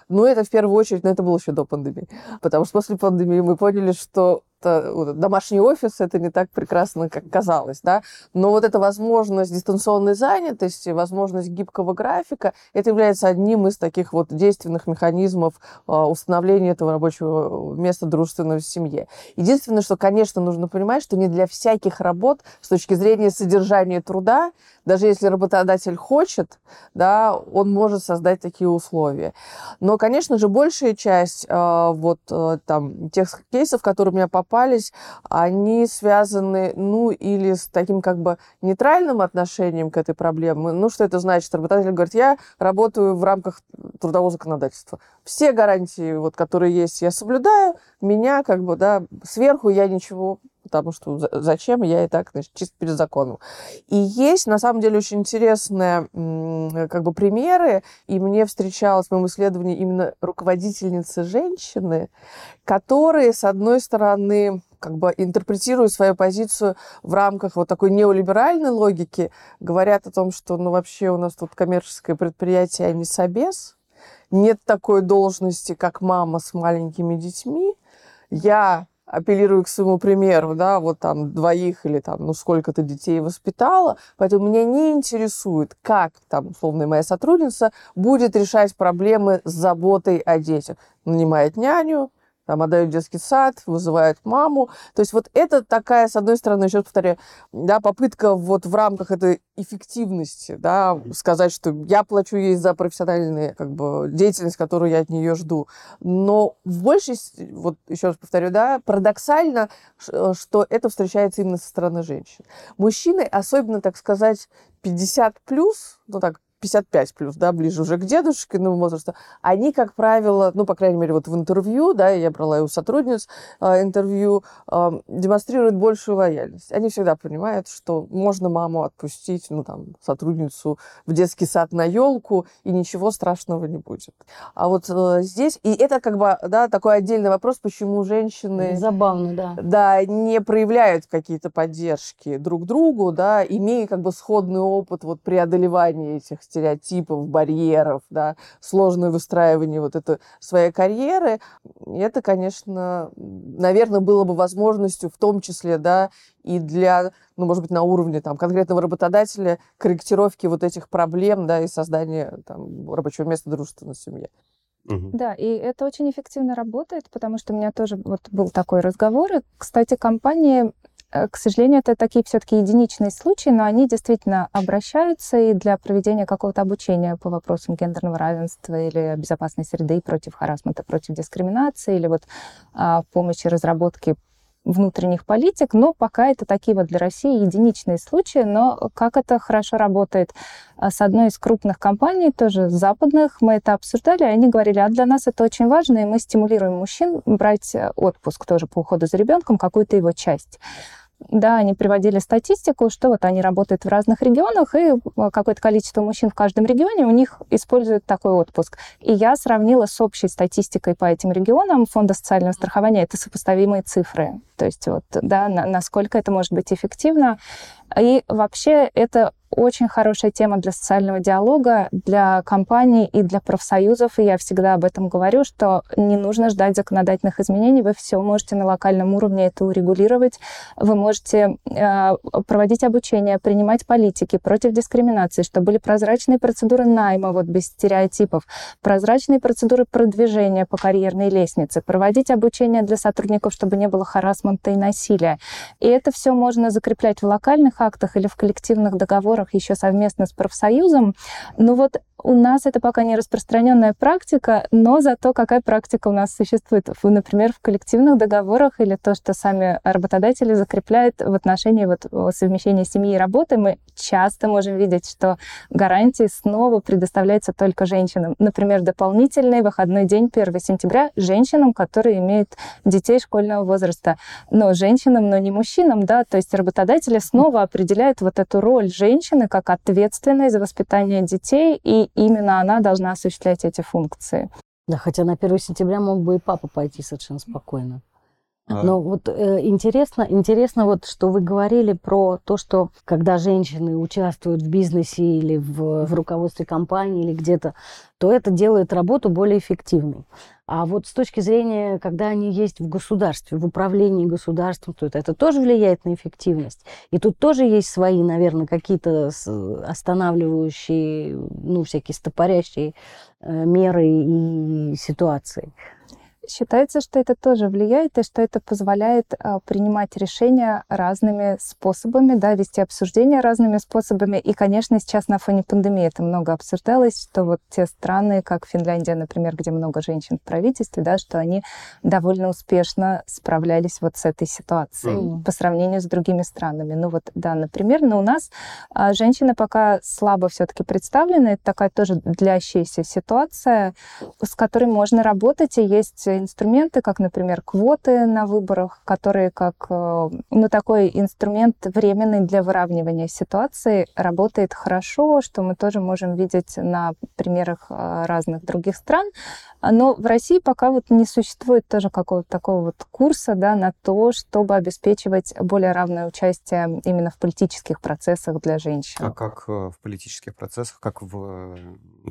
S2: Но это в первую очередь, но это было еще до пандемии. Потому что после пандемии мы поняли, что домашний офис это не так прекрасно, как казалось, да, но вот эта возможность дистанционной занятости, возможность гибкого графика, это является одним из таких вот действенных механизмов а, установления этого рабочего места дружественного в семье. Единственное, что, конечно, нужно понимать, что не для всяких работ с точки зрения содержания труда, даже если работодатель хочет, да, он может создать такие условия. Но, конечно же, большая часть э, вот э, там тех кейсов, которые у меня попали, попались, они связаны, ну, или с таким как бы нейтральным отношением к этой проблеме. Ну, что это значит? Работодатель говорит, я работаю в рамках трудового законодательства. Все гарантии, вот, которые есть, я соблюдаю, меня как бы, да, сверху я ничего потому что зачем, я и так, значит, чисто перед законом. И есть, на самом деле, очень интересные как бы примеры, и мне встречалась в моем исследовании именно руководительницы женщины, которые, с одной стороны, как бы интерпретируя свою позицию в рамках вот такой неолиберальной логики, говорят о том, что ну вообще у нас тут коммерческое предприятие, а не собес, нет такой должности, как мама с маленькими детьми. Я апеллирую к своему примеру, да, вот там двоих или там, ну, сколько-то детей воспитала, поэтому меня не интересует, как там, условно, моя сотрудница будет решать проблемы с заботой о детях. Нанимает няню, там отдают детский сад, вызывают маму. То есть вот это такая, с одной стороны, еще повторяю, да, попытка вот в рамках этой эффективности, да, сказать, что я плачу ей за профессиональную как бы, деятельность, которую я от нее жду. Но в большей, вот еще раз повторю, да, парадоксально, что это встречается именно со стороны женщин. Мужчины, особенно, так сказать, 50 плюс, ну так, 55 плюс, да, ближе уже к дедушкиному возрасту, они, как правило, ну, по крайней мере, вот в интервью, да, я брала и у сотрудниц э, интервью, э, демонстрируют большую лояльность. Они всегда понимают, что можно маму отпустить, ну, там, сотрудницу в детский сад на елку, и ничего страшного не будет. А вот э, здесь, и это как бы, да, такой отдельный вопрос, почему женщины...
S4: Забавно, да.
S2: Да, не проявляют какие-то поддержки друг другу, да, имея как бы сходный опыт вот преодолевания этих стереотипов, барьеров, да, сложное выстраивание вот этой своей карьеры, это, конечно, наверное, было бы возможностью в том числе, да, и для, ну, может быть, на уровне там, конкретного работодателя корректировки вот этих проблем, да, и создания там, рабочего места дружественной семье.
S3: Да, и это очень эффективно работает, потому что у меня тоже вот был такой разговор. И, кстати, компании к сожалению, это такие все-таки единичные случаи, но они действительно обращаются и для проведения какого-то обучения по вопросам гендерного равенства или безопасной среды против харасмента, против дискриминации, или вот а, помощи разработки внутренних политик, но пока это такие вот для России единичные случаи, но как это хорошо работает а, с одной из крупных компаний, тоже западных, мы это обсуждали, они говорили, а для нас это очень важно, и мы стимулируем мужчин брать э, отпуск тоже по уходу за ребенком, какую-то его часть да, они приводили статистику, что вот они работают в разных регионах, и э, какое-то количество мужчин в каждом регионе у них используют такой отпуск. И я сравнила с общей статистикой по этим регионам Фонда социального страхования. Это сопоставимые цифры. То есть вот, да, на, насколько это может быть эффективно. И вообще это очень хорошая тема для социального диалога, для компаний и для профсоюзов. И я всегда об этом говорю, что не нужно ждать законодательных изменений. Вы все можете на локальном уровне это урегулировать. Вы можете э, проводить обучение, принимать политики против дискриминации, чтобы были прозрачные процедуры найма, вот без стереотипов, прозрачные процедуры продвижения по карьерной лестнице, проводить обучение для сотрудников, чтобы не было харасмента и насилия. И это все можно закреплять в локальных актах или в коллективных договорах договорах еще совместно с профсоюзом. Но вот у нас это пока не распространенная практика, но зато какая практика у нас существует, например, в коллективных договорах или то, что сами работодатели закрепляют в отношении вот совмещения семьи и работы, мы часто можем видеть, что гарантии снова предоставляются только женщинам. Например, дополнительный выходной день 1 сентября женщинам, которые имеют детей школьного возраста. Но женщинам, но не мужчинам, да, то есть работодатели снова определяют вот эту роль женщины как ответственной за воспитание детей и именно она должна осуществлять эти функции.
S4: Да, хотя на 1 сентября мог бы и папа пойти совершенно спокойно. А. Но вот э, интересно, интересно вот, что вы говорили про то, что когда женщины участвуют в бизнесе или в, в руководстве компании или где-то, то это делает работу более эффективной. А вот с точки зрения, когда они есть в государстве, в управлении государством, то это, это тоже влияет на эффективность. И тут тоже есть свои, наверное, какие-то останавливающие, ну, всякие стопорящие э, меры и ситуации.
S3: Считается, что это тоже влияет и что это позволяет а, принимать решения разными способами, да, вести обсуждения разными способами. И, конечно, сейчас на фоне пандемии это много обсуждалось, что вот те страны, как Финляндия, например, где много женщин в правительстве, да, что они довольно успешно справлялись вот с этой ситуацией mm. по сравнению с другими странами. Ну вот, да, например, но у нас а, женщины пока слабо все-таки представлены. Это такая тоже длящаяся ситуация, с которой можно работать, и есть инструменты, как, например, квоты на выборах, которые как э, ну, такой инструмент временный для выравнивания ситуации работает хорошо, что мы тоже можем видеть на примерах э, разных других стран. Но в России пока вот не существует тоже какого-то такого вот курса да, на то, чтобы обеспечивать более равное участие именно в политических процессах для женщин.
S1: А как в политических процессах, как в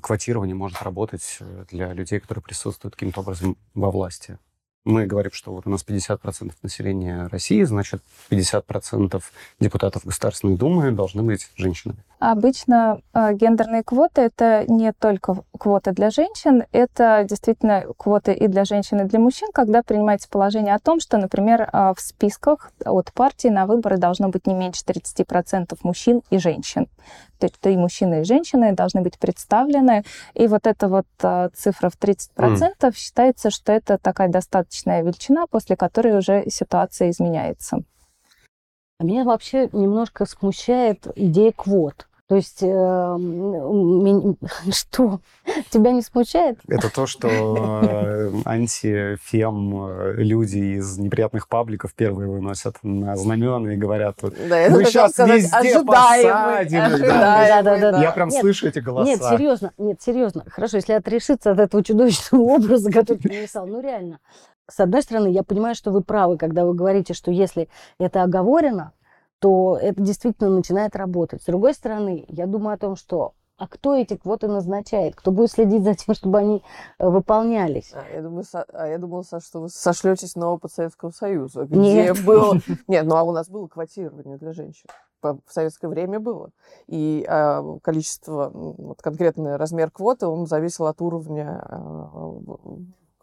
S1: квотировании может работать для людей, которые присутствуют каким-то образом во власти власти. Мы говорим, что вот у нас 50% населения России, значит, 50% депутатов Государственной Думы должны быть женщинами.
S3: Обычно э, гендерные квоты это не только квоты для женщин, это действительно квоты и для женщин, и для мужчин, когда принимается положение о том, что, например, э, в списках от партии на выборы должно быть не меньше 30% мужчин и женщин. То есть и мужчины, и женщины должны быть представлены. И вот эта вот э, цифра в 30% mm. считается, что это такая достаточная величина, после которой уже ситуация изменяется.
S4: А меня вообще немножко смущает идея квот. То есть, э, что? Тебя не смущает?
S1: Это то, что э, антифем э, люди из неприятных пабликов первые выносят на знамена и говорят, вот, да, мы сейчас сказать, везде посадим. Да, да, да, Я прям нет, слышу эти голоса.
S4: Нет, серьезно, нет, серьезно. Хорошо, если отрешиться от этого чудовищного образа, который ты написал, ну реально. С одной стороны, я понимаю, что вы правы, когда вы говорите, что если это оговорено, то это действительно начинает работать. С другой стороны, я думаю о том, что а кто эти квоты назначает? Кто будет следить за тем, чтобы они э, выполнялись?
S2: А я, думаю, со... а я думала, Саша, что вы сошлетесь на опыт Советского Союза, где Нет. было... Нет, ну а у нас было квотирование для женщин. В советское время было. И а, количество, вот конкретный размер квоты, он зависел от уровня а,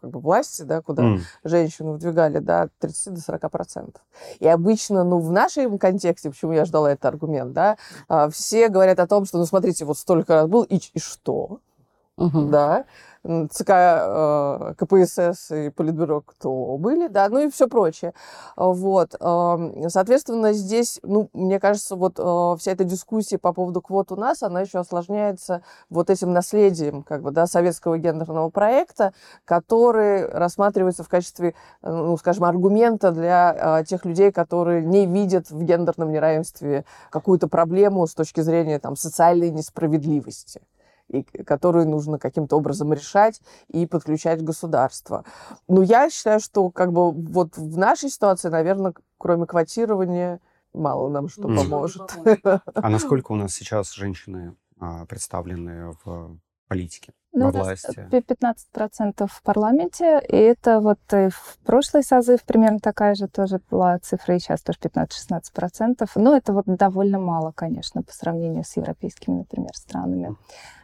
S2: как бы власти, да, куда mm. женщину выдвигали, да, от 30 до 40 процентов. И обычно, ну, в нашем контексте, почему я ждала этот аргумент, да, а, все говорят о том, что, ну, смотрите, вот столько раз был, и, и что? Uh-huh. Да, ЦК э, КПСС и Политбюро кто были, да, ну и все прочее. Вот. Соответственно, здесь, ну, мне кажется, вот э, вся эта дискуссия по поводу квот у нас, она еще осложняется вот этим наследием, как бы, да, советского гендерного проекта, который рассматривается в качестве, э, ну, скажем, аргумента для тех людей, которые не видят в гендерном неравенстве какую-то проблему с точки зрения там, социальной несправедливости и которую нужно каким-то образом решать и подключать государство. Но я считаю, что как бы вот в нашей ситуации, наверное, кроме квотирования, мало нам что mm. поможет.
S1: А насколько у нас сейчас женщины а, представлены в политике?
S3: Ну, во власти? 15% в парламенте, и это вот и в прошлый созыв примерно такая же тоже была цифра, и сейчас тоже 15-16%. Но это вот довольно мало, конечно, по сравнению с европейскими, например, странами.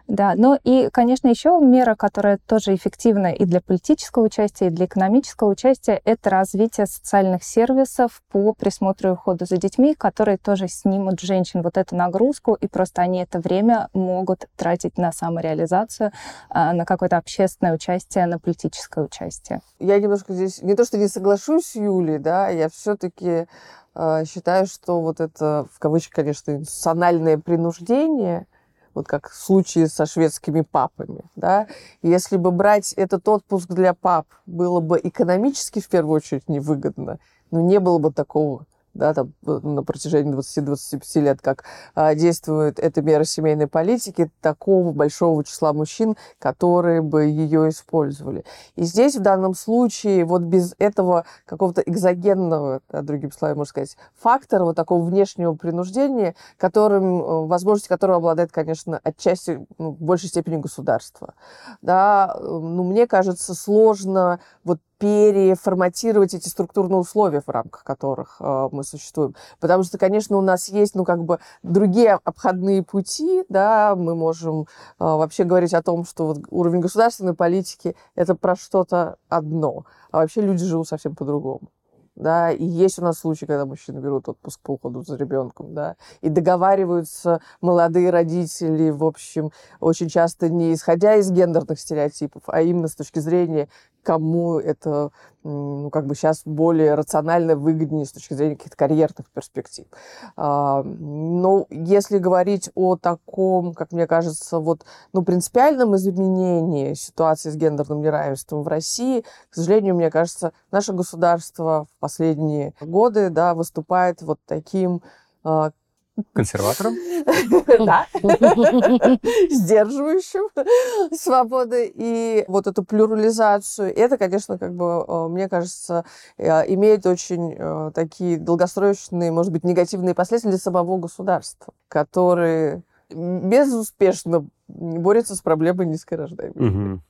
S3: Да, ну и, конечно, еще мера, которая тоже эффективна и для политического участия, и для экономического участия, это развитие социальных сервисов по присмотру и уходу за детьми, которые тоже снимут женщин вот эту нагрузку, и просто они это время могут тратить на самореализацию, а, на какое-то общественное участие, на политическое участие.
S2: Я немножко здесь не то, что не соглашусь Юлей, да, я все-таки э, считаю, что вот это, в кавычках, конечно, институциональное принуждение, вот как в случае со шведскими папами. Да? Если бы брать этот отпуск для пап было бы экономически в первую очередь невыгодно, но не было бы такого да, там, на протяжении 20-25 лет, как а, действует эта мера семейной политики, такого большого числа мужчин, которые бы ее использовали. И здесь в данном случае вот без этого какого-то экзогенного, да, другими словами можно сказать, фактора, вот такого внешнего принуждения, которым, э, возможности которого обладает, конечно, отчасти ну, в большей степени государство. Да, э, ну, мне кажется, сложно вот переформатировать эти структурные условия, в рамках которых э, мы существуем. Потому что, конечно, у нас есть, ну, как бы другие обходные пути, да, мы можем э, вообще говорить о том, что вот уровень государственной политики – это про что-то одно, а вообще люди живут совсем по-другому да, и есть у нас случаи, когда мужчины берут отпуск по уходу за ребенком, да, и договариваются молодые родители, в общем, очень часто не исходя из гендерных стереотипов, а именно с точки зрения кому это ну, как бы сейчас более рационально выгоднее с точки зрения каких-то карьерных перспектив. А, но если говорить о таком, как мне кажется, вот, ну, принципиальном изменении ситуации с гендерным неравенством в России, к сожалению, мне кажется, наше государство в последние годы да, выступает вот таким а,
S1: Консерватором?
S2: Да. Сдерживающим свободы и вот эту плюрализацию. Это, конечно, как бы, э, мне кажется, э, имеет очень э, такие долгосрочные, может быть, негативные последствия для самого государства, которые безуспешно борются с проблемой низкой рождаемости.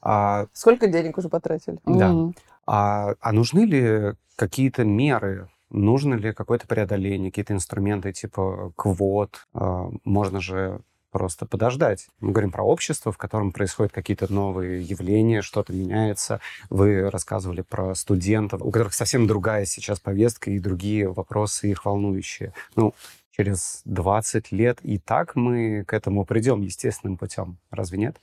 S2: А... Сколько денег уже потратили?
S1: Да. А, а нужны ли какие-то меры Нужно ли какое-то преодоление, какие-то инструменты типа квот? А, можно же просто подождать. Мы говорим про общество, в котором происходят какие-то новые явления, что-то меняется. Вы рассказывали про студентов, у которых совсем другая сейчас повестка и другие вопросы их волнующие. Ну, через 20 лет и так мы к этому придем естественным путем. Разве нет?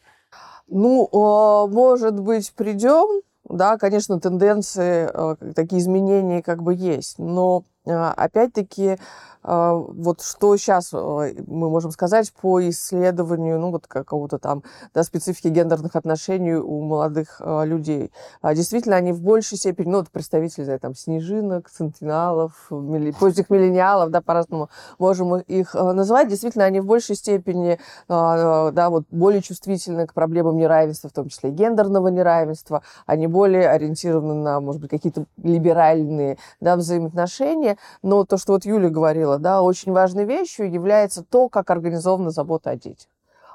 S2: Ну, а, может быть, придем, да, конечно, тенденции, э, такие изменения как бы есть, но опять-таки а, вот что сейчас а, мы можем сказать по исследованию, ну, вот какого-то там, да, специфики гендерных отношений у молодых а, людей. Действительно, они в большей степени, ну, вот представители, да, там, снежинок, центиналов, милли, поздних миллениалов, да, по-разному можем их называть, действительно, они в большей степени, да, вот более чувствительны к проблемам неравенства, в том числе гендерного неравенства, они более ориентированы на, может быть, какие-то либеральные, да, взаимоотношения, но то, что вот Юля говорила, да, очень важной вещью является то, как организована забота о детях.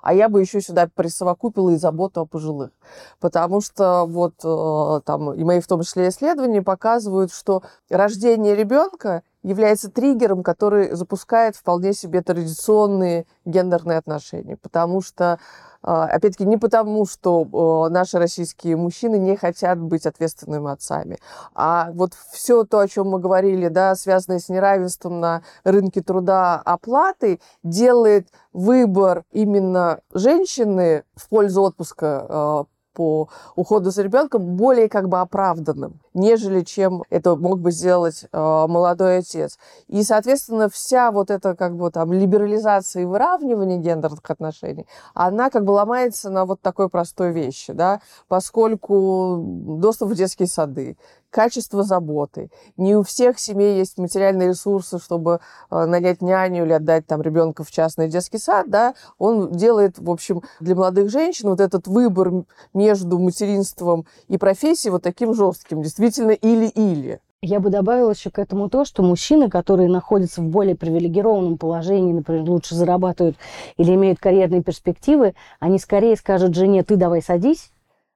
S2: А я бы еще сюда присовокупила и заботу о пожилых. Потому что вот э, там, и мои в том числе исследования показывают, что рождение ребенка является триггером, который запускает вполне себе традиционные гендерные отношения. Потому что опять-таки, не потому, что наши российские мужчины не хотят быть ответственными отцами, а вот все то, о чем мы говорили, да, связанное с неравенством на рынке труда оплаты, делает выбор именно женщины в пользу отпуска а, по уходу за ребенком более как бы оправданным, нежели чем это мог бы сделать э, молодой отец. И, соответственно, вся вот эта как бы там либерализация и выравнивание гендерных отношений, она как бы ломается на вот такой простой вещи, да, поскольку доступ в детские сады, качество заботы. Не у всех семей есть материальные ресурсы, чтобы э, нанять няню или отдать там ребенка в частный детский сад, да, он делает, в общем, для молодых женщин вот этот выбор между материнством и профессией вот таким жестким, действительно или-или.
S4: Я бы добавила еще к этому то, что мужчины, которые находятся в более привилегированном положении, например, лучше зарабатывают или имеют карьерные перспективы, они скорее скажут жене, ты давай садись,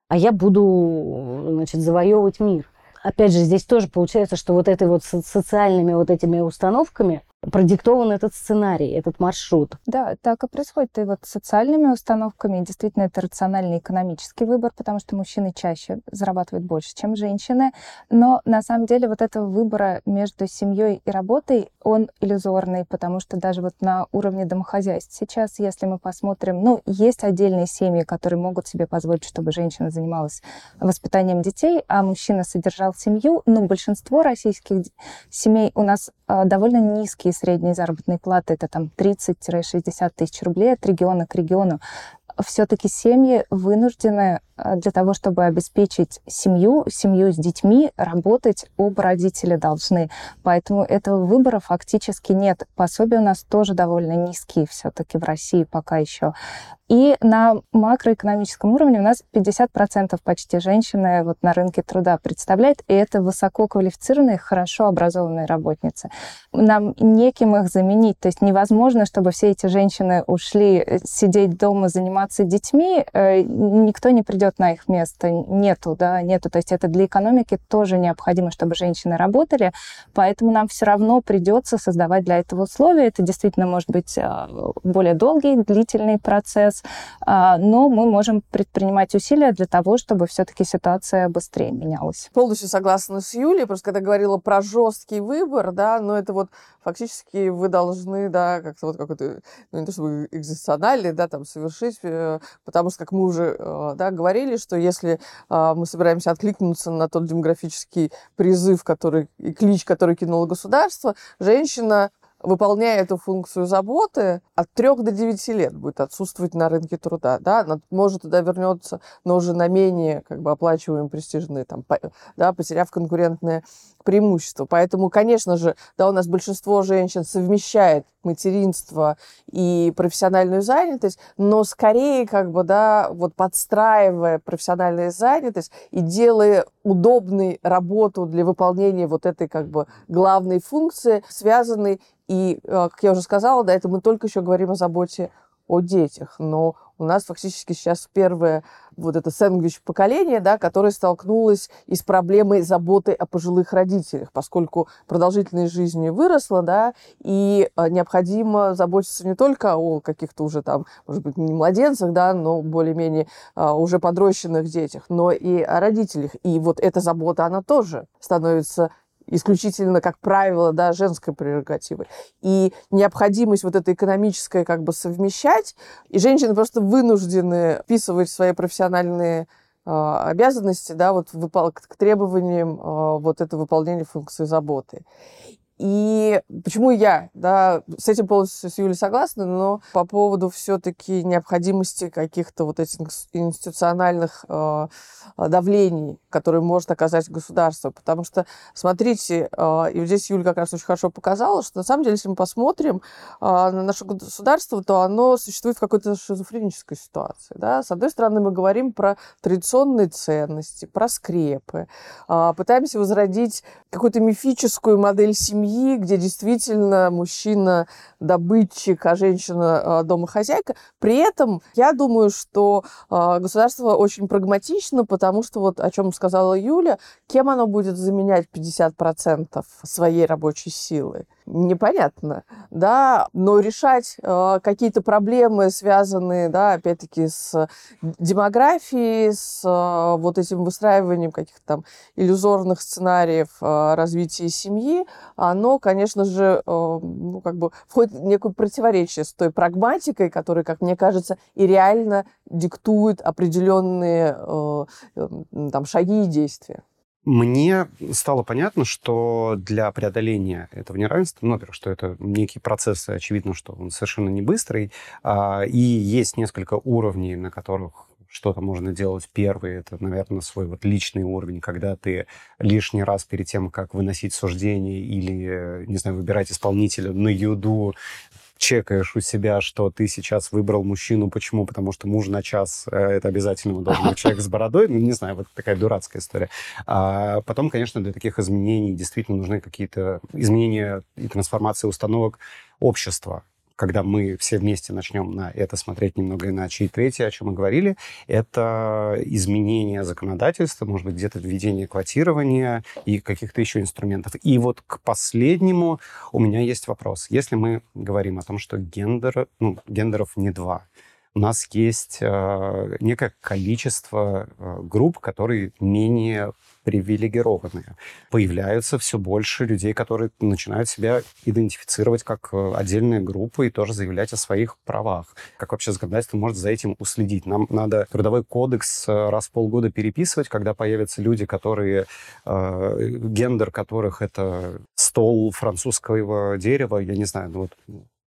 S4: а я буду, значит, завоевывать мир опять же, здесь тоже получается, что вот этой вот социальными вот этими установками продиктован этот сценарий, этот маршрут.
S3: Да, так и происходит. И вот социальными установками действительно это рациональный экономический выбор, потому что мужчины чаще зарабатывают больше, чем женщины. Но на самом деле вот этого выбора между семьей и работой, он иллюзорный, потому что даже вот на уровне домохозяйств сейчас, если мы посмотрим, ну, есть отдельные семьи, которые могут себе позволить, чтобы женщина занималась воспитанием детей, а мужчина содержал семью. Но большинство российских семей у нас довольно низкие средние заработные платы, это там 30-60 тысяч рублей от региона к региону все-таки семьи вынуждены а, для того, чтобы обеспечить семью, семью с детьми, работать оба родителя должны. Поэтому этого выбора фактически нет. Пособия у нас тоже довольно низкие все-таки в России пока еще. И на макроэкономическом уровне у нас 50% почти женщины вот на рынке труда представляет, и это высококвалифицированные, хорошо образованные работницы. Нам неким их заменить, то есть невозможно, чтобы все эти женщины ушли э, сидеть дома, заниматься детьми, э, никто не придет на их место, нету, да, нету. То есть это для экономики тоже необходимо, чтобы женщины работали, поэтому нам все равно придется создавать для этого условия. Это действительно может быть а, более долгий, длительный процесс, а, но мы можем предпринимать усилия для того, чтобы все-таки ситуация быстрее менялась.
S2: Полностью согласна с Юлей, просто когда говорила про жесткий выбор, да, но это вот фактически вы должны, да, как-то вот какой-то, ну не то чтобы экзистенциальный, да, там совершить э, потому что, как мы уже э, да, говорили, что если а, мы собираемся откликнуться на тот демографический призыв, который, и клич, который кинуло государство, женщина выполняя эту функцию заботы, от 3 до 9 лет будет отсутствовать на рынке труда. Да? Может туда вернется, но уже на менее как бы, оплачиваемые престижные, там, да, потеряв конкурентное преимущество. Поэтому, конечно же, да, у нас большинство женщин совмещает материнство и профессиональную занятость, но скорее как бы, да, вот подстраивая профессиональную занятость и делая удобной работу для выполнения вот этой как бы главной функции, связанной и, э, как я уже сказала, да, это мы только еще говорим о заботе о детях, но у нас фактически сейчас первое вот это сэндвич поколение, да, которое столкнулось и с проблемой заботы о пожилых родителях, поскольку продолжительность жизни выросла, да, и э, необходимо заботиться не только о каких-то уже там, может быть, не младенцах, да, но более-менее а, уже подрощенных детях, но и о родителях. И вот эта забота, она тоже становится исключительно, как правило, да, женской прерогативой. И необходимость вот этой экономической как бы совмещать, и женщины просто вынуждены вписывать в свои профессиональные э, обязанности, да, вот к требованиям э, вот это выполнения функции заботы. И почему я, да, с этим полностью с Юлей согласна, но по поводу все-таки необходимости каких-то вот этих институциональных э, давлений, которые может оказать государство. Потому что, смотрите, э, и здесь Юля как раз очень хорошо показала, что на самом деле, если мы посмотрим э, на наше государство, то оно существует в какой-то шизофренической ситуации. Да? С одной стороны, мы говорим про традиционные ценности, про скрепы, э, пытаемся возродить какую-то мифическую модель семьи, семьи, где действительно мужчина добытчик, а женщина домохозяйка. При этом я думаю, что а, государство очень прагматично, потому что вот о чем сказала Юля, кем оно будет заменять 50% своей рабочей силы? Непонятно, да, но решать э, какие-то проблемы, связанные, да, опять-таки, с демографией, с э, вот этим выстраиванием каких-то там иллюзорных сценариев э, развития семьи, оно, конечно же, э, ну, как бы входит в некое противоречие с той прагматикой, которая, как мне кажется, и реально диктует определенные э, э, там шаги и действия.
S1: Мне стало понятно, что для преодоления этого неравенства, ну, во-первых, что это некий процесс, очевидно, что он совершенно не быстрый, а, и есть несколько уровней, на которых что-то можно делать. Первый — это, наверное, свой вот личный уровень, когда ты лишний раз перед тем, как выносить суждение или, не знаю, выбирать исполнителя на юду, чекаешь у себя, что ты сейчас выбрал мужчину. Почему? Потому что муж на час э, это обязательно должен быть человек с бородой. Ну, не знаю, вот такая дурацкая история. А потом, конечно, для таких изменений действительно нужны какие-то изменения и трансформации установок общества когда мы все вместе начнем на это смотреть немного иначе. И третье, о чем мы говорили, это изменение законодательства, может быть, где-то введение квотирования и каких-то еще инструментов. И вот к последнему у меня есть вопрос. Если мы говорим о том, что гендер, ну, гендеров не два, у нас есть э, некое количество э, групп, которые менее привилегированные. Появляются все больше людей, которые начинают себя идентифицировать как э, отдельные группы и тоже заявлять о своих правах. Как вообще законодательство может за этим уследить? Нам надо трудовой кодекс э, раз в полгода переписывать, когда появятся люди, которые э, гендер которых это стол французского дерева, я не знаю, ну вот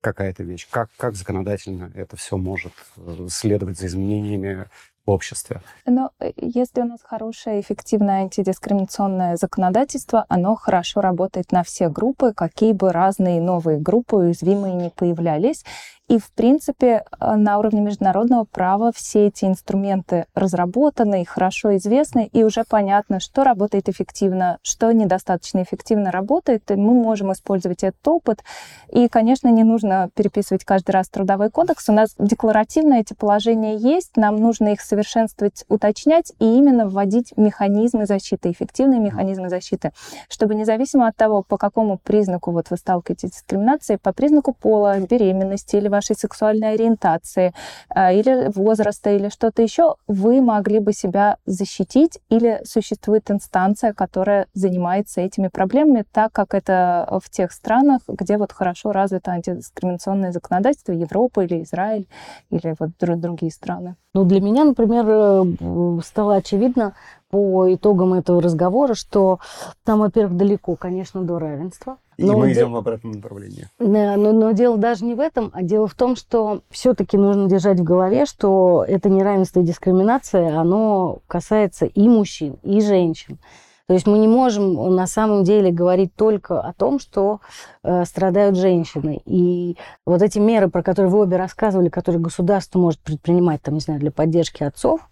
S1: какая-то вещь. Как, как законодательно это все может э, следовать за изменениями в обществе.
S3: Но э, если у нас хорошее, эффективное антидискриминационное законодательство, оно хорошо работает на все группы, какие бы разные новые группы уязвимые не появлялись. И, в принципе, э, на уровне международного права все эти инструменты разработаны и хорошо известны, и уже понятно, что работает эффективно, что недостаточно эффективно работает, и мы можем использовать этот опыт. И, конечно, не нужно переписывать каждый раз трудовой кодекс. У нас декларативно эти положения есть, нам нужно их совершенствовать, уточнять и именно вводить механизмы защиты, эффективные механизмы защиты, чтобы независимо от того, по какому признаку вот вы сталкиваетесь с дискриминацией, по признаку пола, беременности или вашей сексуальной ориентации э, или возраста или что-то еще, вы могли бы себя защитить или существует инстанция, которая занимается этими проблемами, так как это в тех странах, где вот хорошо развито антидискриминационное законодательство, Европа или Израиль или вот другие страны.
S4: Ну, для меня, например, э, стало очевидно по итогам этого разговора, что там, во-первых, далеко, конечно, до равенства.
S1: И мы идем в обратном направлении.
S4: Но, но, но дело даже не в этом, а дело в том, что все-таки нужно держать в голове, что это неравенство и дискриминация, оно касается и мужчин, и женщин. То есть мы не можем на самом деле говорить только о том, что э, страдают женщины. И вот эти меры, про которые вы обе рассказывали, которые государство может предпринимать, там, не знаю, для поддержки отцов,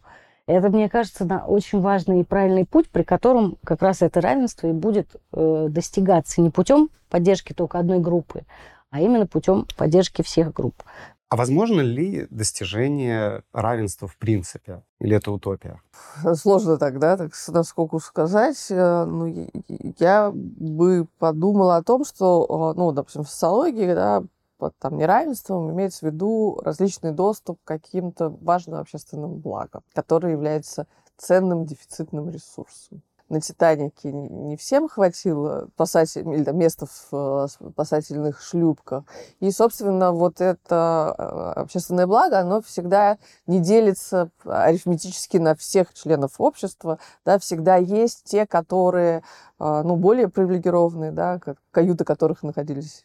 S4: это, мне кажется, очень важный и правильный путь, при котором как раз это равенство и будет э, достигаться не путем поддержки только одной группы, а именно путем поддержки всех групп.
S1: А возможно ли достижение равенства в принципе? Или это утопия?
S2: Сложно тогда, так насколько сказать. Э, ну, я бы подумала о том, что, э, ну, допустим, в социологии, да, под там, неравенством имеется в виду различный доступ к каким-то важным общественным благам, который является ценным дефицитным ресурсом на Титанике не всем хватило спасатель, или, там, места в э, спасательных шлюпках. И, собственно, вот это э, общественное благо, оно всегда не делится арифметически на всех членов общества. Да, всегда есть те, которые э, ну, более привилегированные, да, каюты которых находились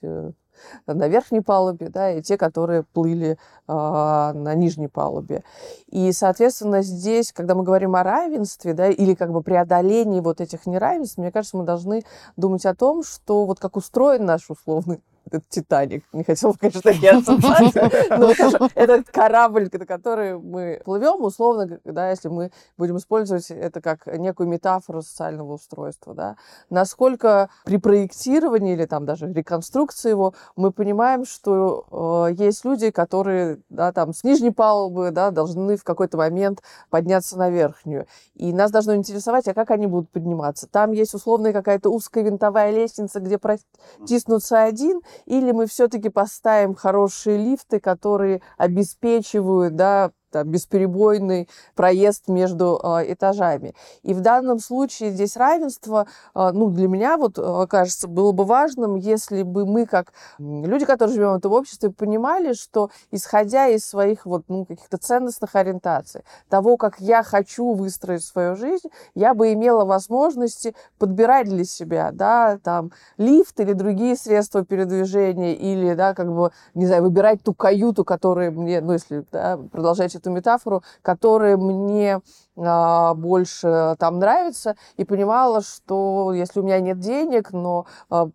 S2: на верхней палубе, да, и те, которые плыли э, на нижней палубе. И, соответственно, здесь, когда мы говорим о равенстве, да, или как бы преодолении вот этих неравенств, мне кажется, мы должны думать о том, что вот как устроен наш условный этот Титаник. Не хотела, конечно, такие ассоциации, но этот корабль, на который мы плывем, условно, да, если мы будем использовать это как некую метафору социального устройства, да, насколько при проектировании или там даже реконструкции его мы понимаем, что э, есть люди, которые, да, там с нижней палубы, да, должны в какой-то момент подняться на верхнюю. И нас должно интересовать, а как они будут подниматься. Там есть условная какая-то узкая винтовая лестница, где протиснуться один, или мы все-таки поставим хорошие лифты, которые обеспечивают да, там, бесперебойный проезд между э, этажами. И в данном случае здесь равенство, э, ну, для меня, вот, э, кажется, было бы важным, если бы мы, как люди, которые живем в этом обществе, понимали, что, исходя из своих вот, ну, каких-то ценностных ориентаций, того, как я хочу выстроить свою жизнь, я бы имела возможности подбирать для себя, да, там, лифт или другие средства передвижения, или, да, как бы, не знаю, выбирать ту каюту, которая мне, ну, если, да, продолжать эту метафору, которая мне а, больше там нравится, и понимала, что если у меня нет денег, но а,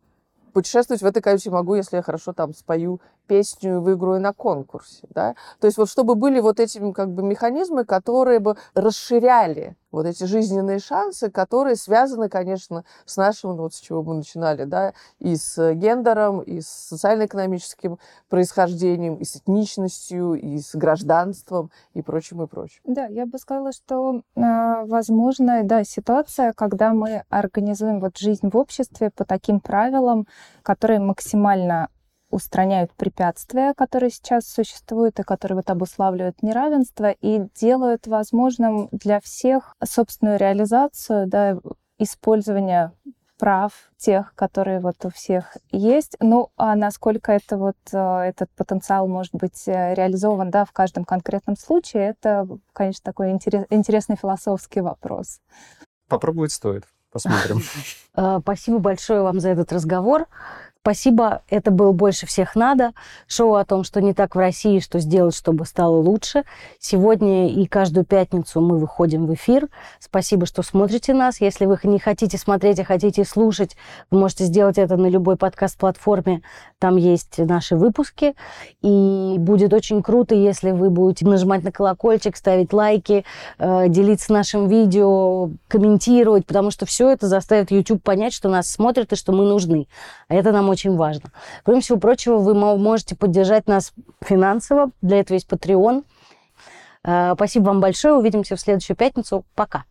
S2: путешествовать в этой каюте могу, если я хорошо там спою песню выиграю на конкурсе, да. То есть вот чтобы были вот эти как бы механизмы, которые бы расширяли вот эти жизненные шансы, которые связаны, конечно, с нашим, вот с чего мы начинали, да, и с гендером, и с социально-экономическим происхождением, и с этничностью, и с гражданством, и прочим, и прочим.
S3: Да, я бы сказала, что э, возможно, да, ситуация, когда мы организуем вот жизнь в обществе по таким правилам, которые максимально устраняют препятствия, которые сейчас существуют и которые вот обуславливают неравенство, и делают возможным для всех собственную реализацию, да, использование прав тех, которые вот у всех есть. Ну, а насколько это вот э, этот потенциал может быть э, реализован, да, в каждом конкретном случае, это, конечно, такой интерес, интересный философский вопрос.
S1: Попробовать стоит. Посмотрим.
S4: Э, спасибо большое вам за этот разговор. Спасибо, это был «Больше всех надо». Шоу о том, что не так в России, что сделать, чтобы стало лучше. Сегодня и каждую пятницу мы выходим в эфир. Спасибо, что смотрите нас. Если вы не хотите смотреть, а хотите слушать, вы можете сделать это на любой подкаст-платформе. Там есть наши выпуски. И будет очень круто, если вы будете нажимать на колокольчик, ставить лайки, э, делиться нашим видео, комментировать, потому что все это заставит YouTube понять, что нас смотрят и что мы нужны. А это нам очень важно. Кроме всего прочего, вы можете поддержать нас финансово. Для этого есть Patreon. Э, спасибо вам большое. Увидимся в следующую пятницу. Пока.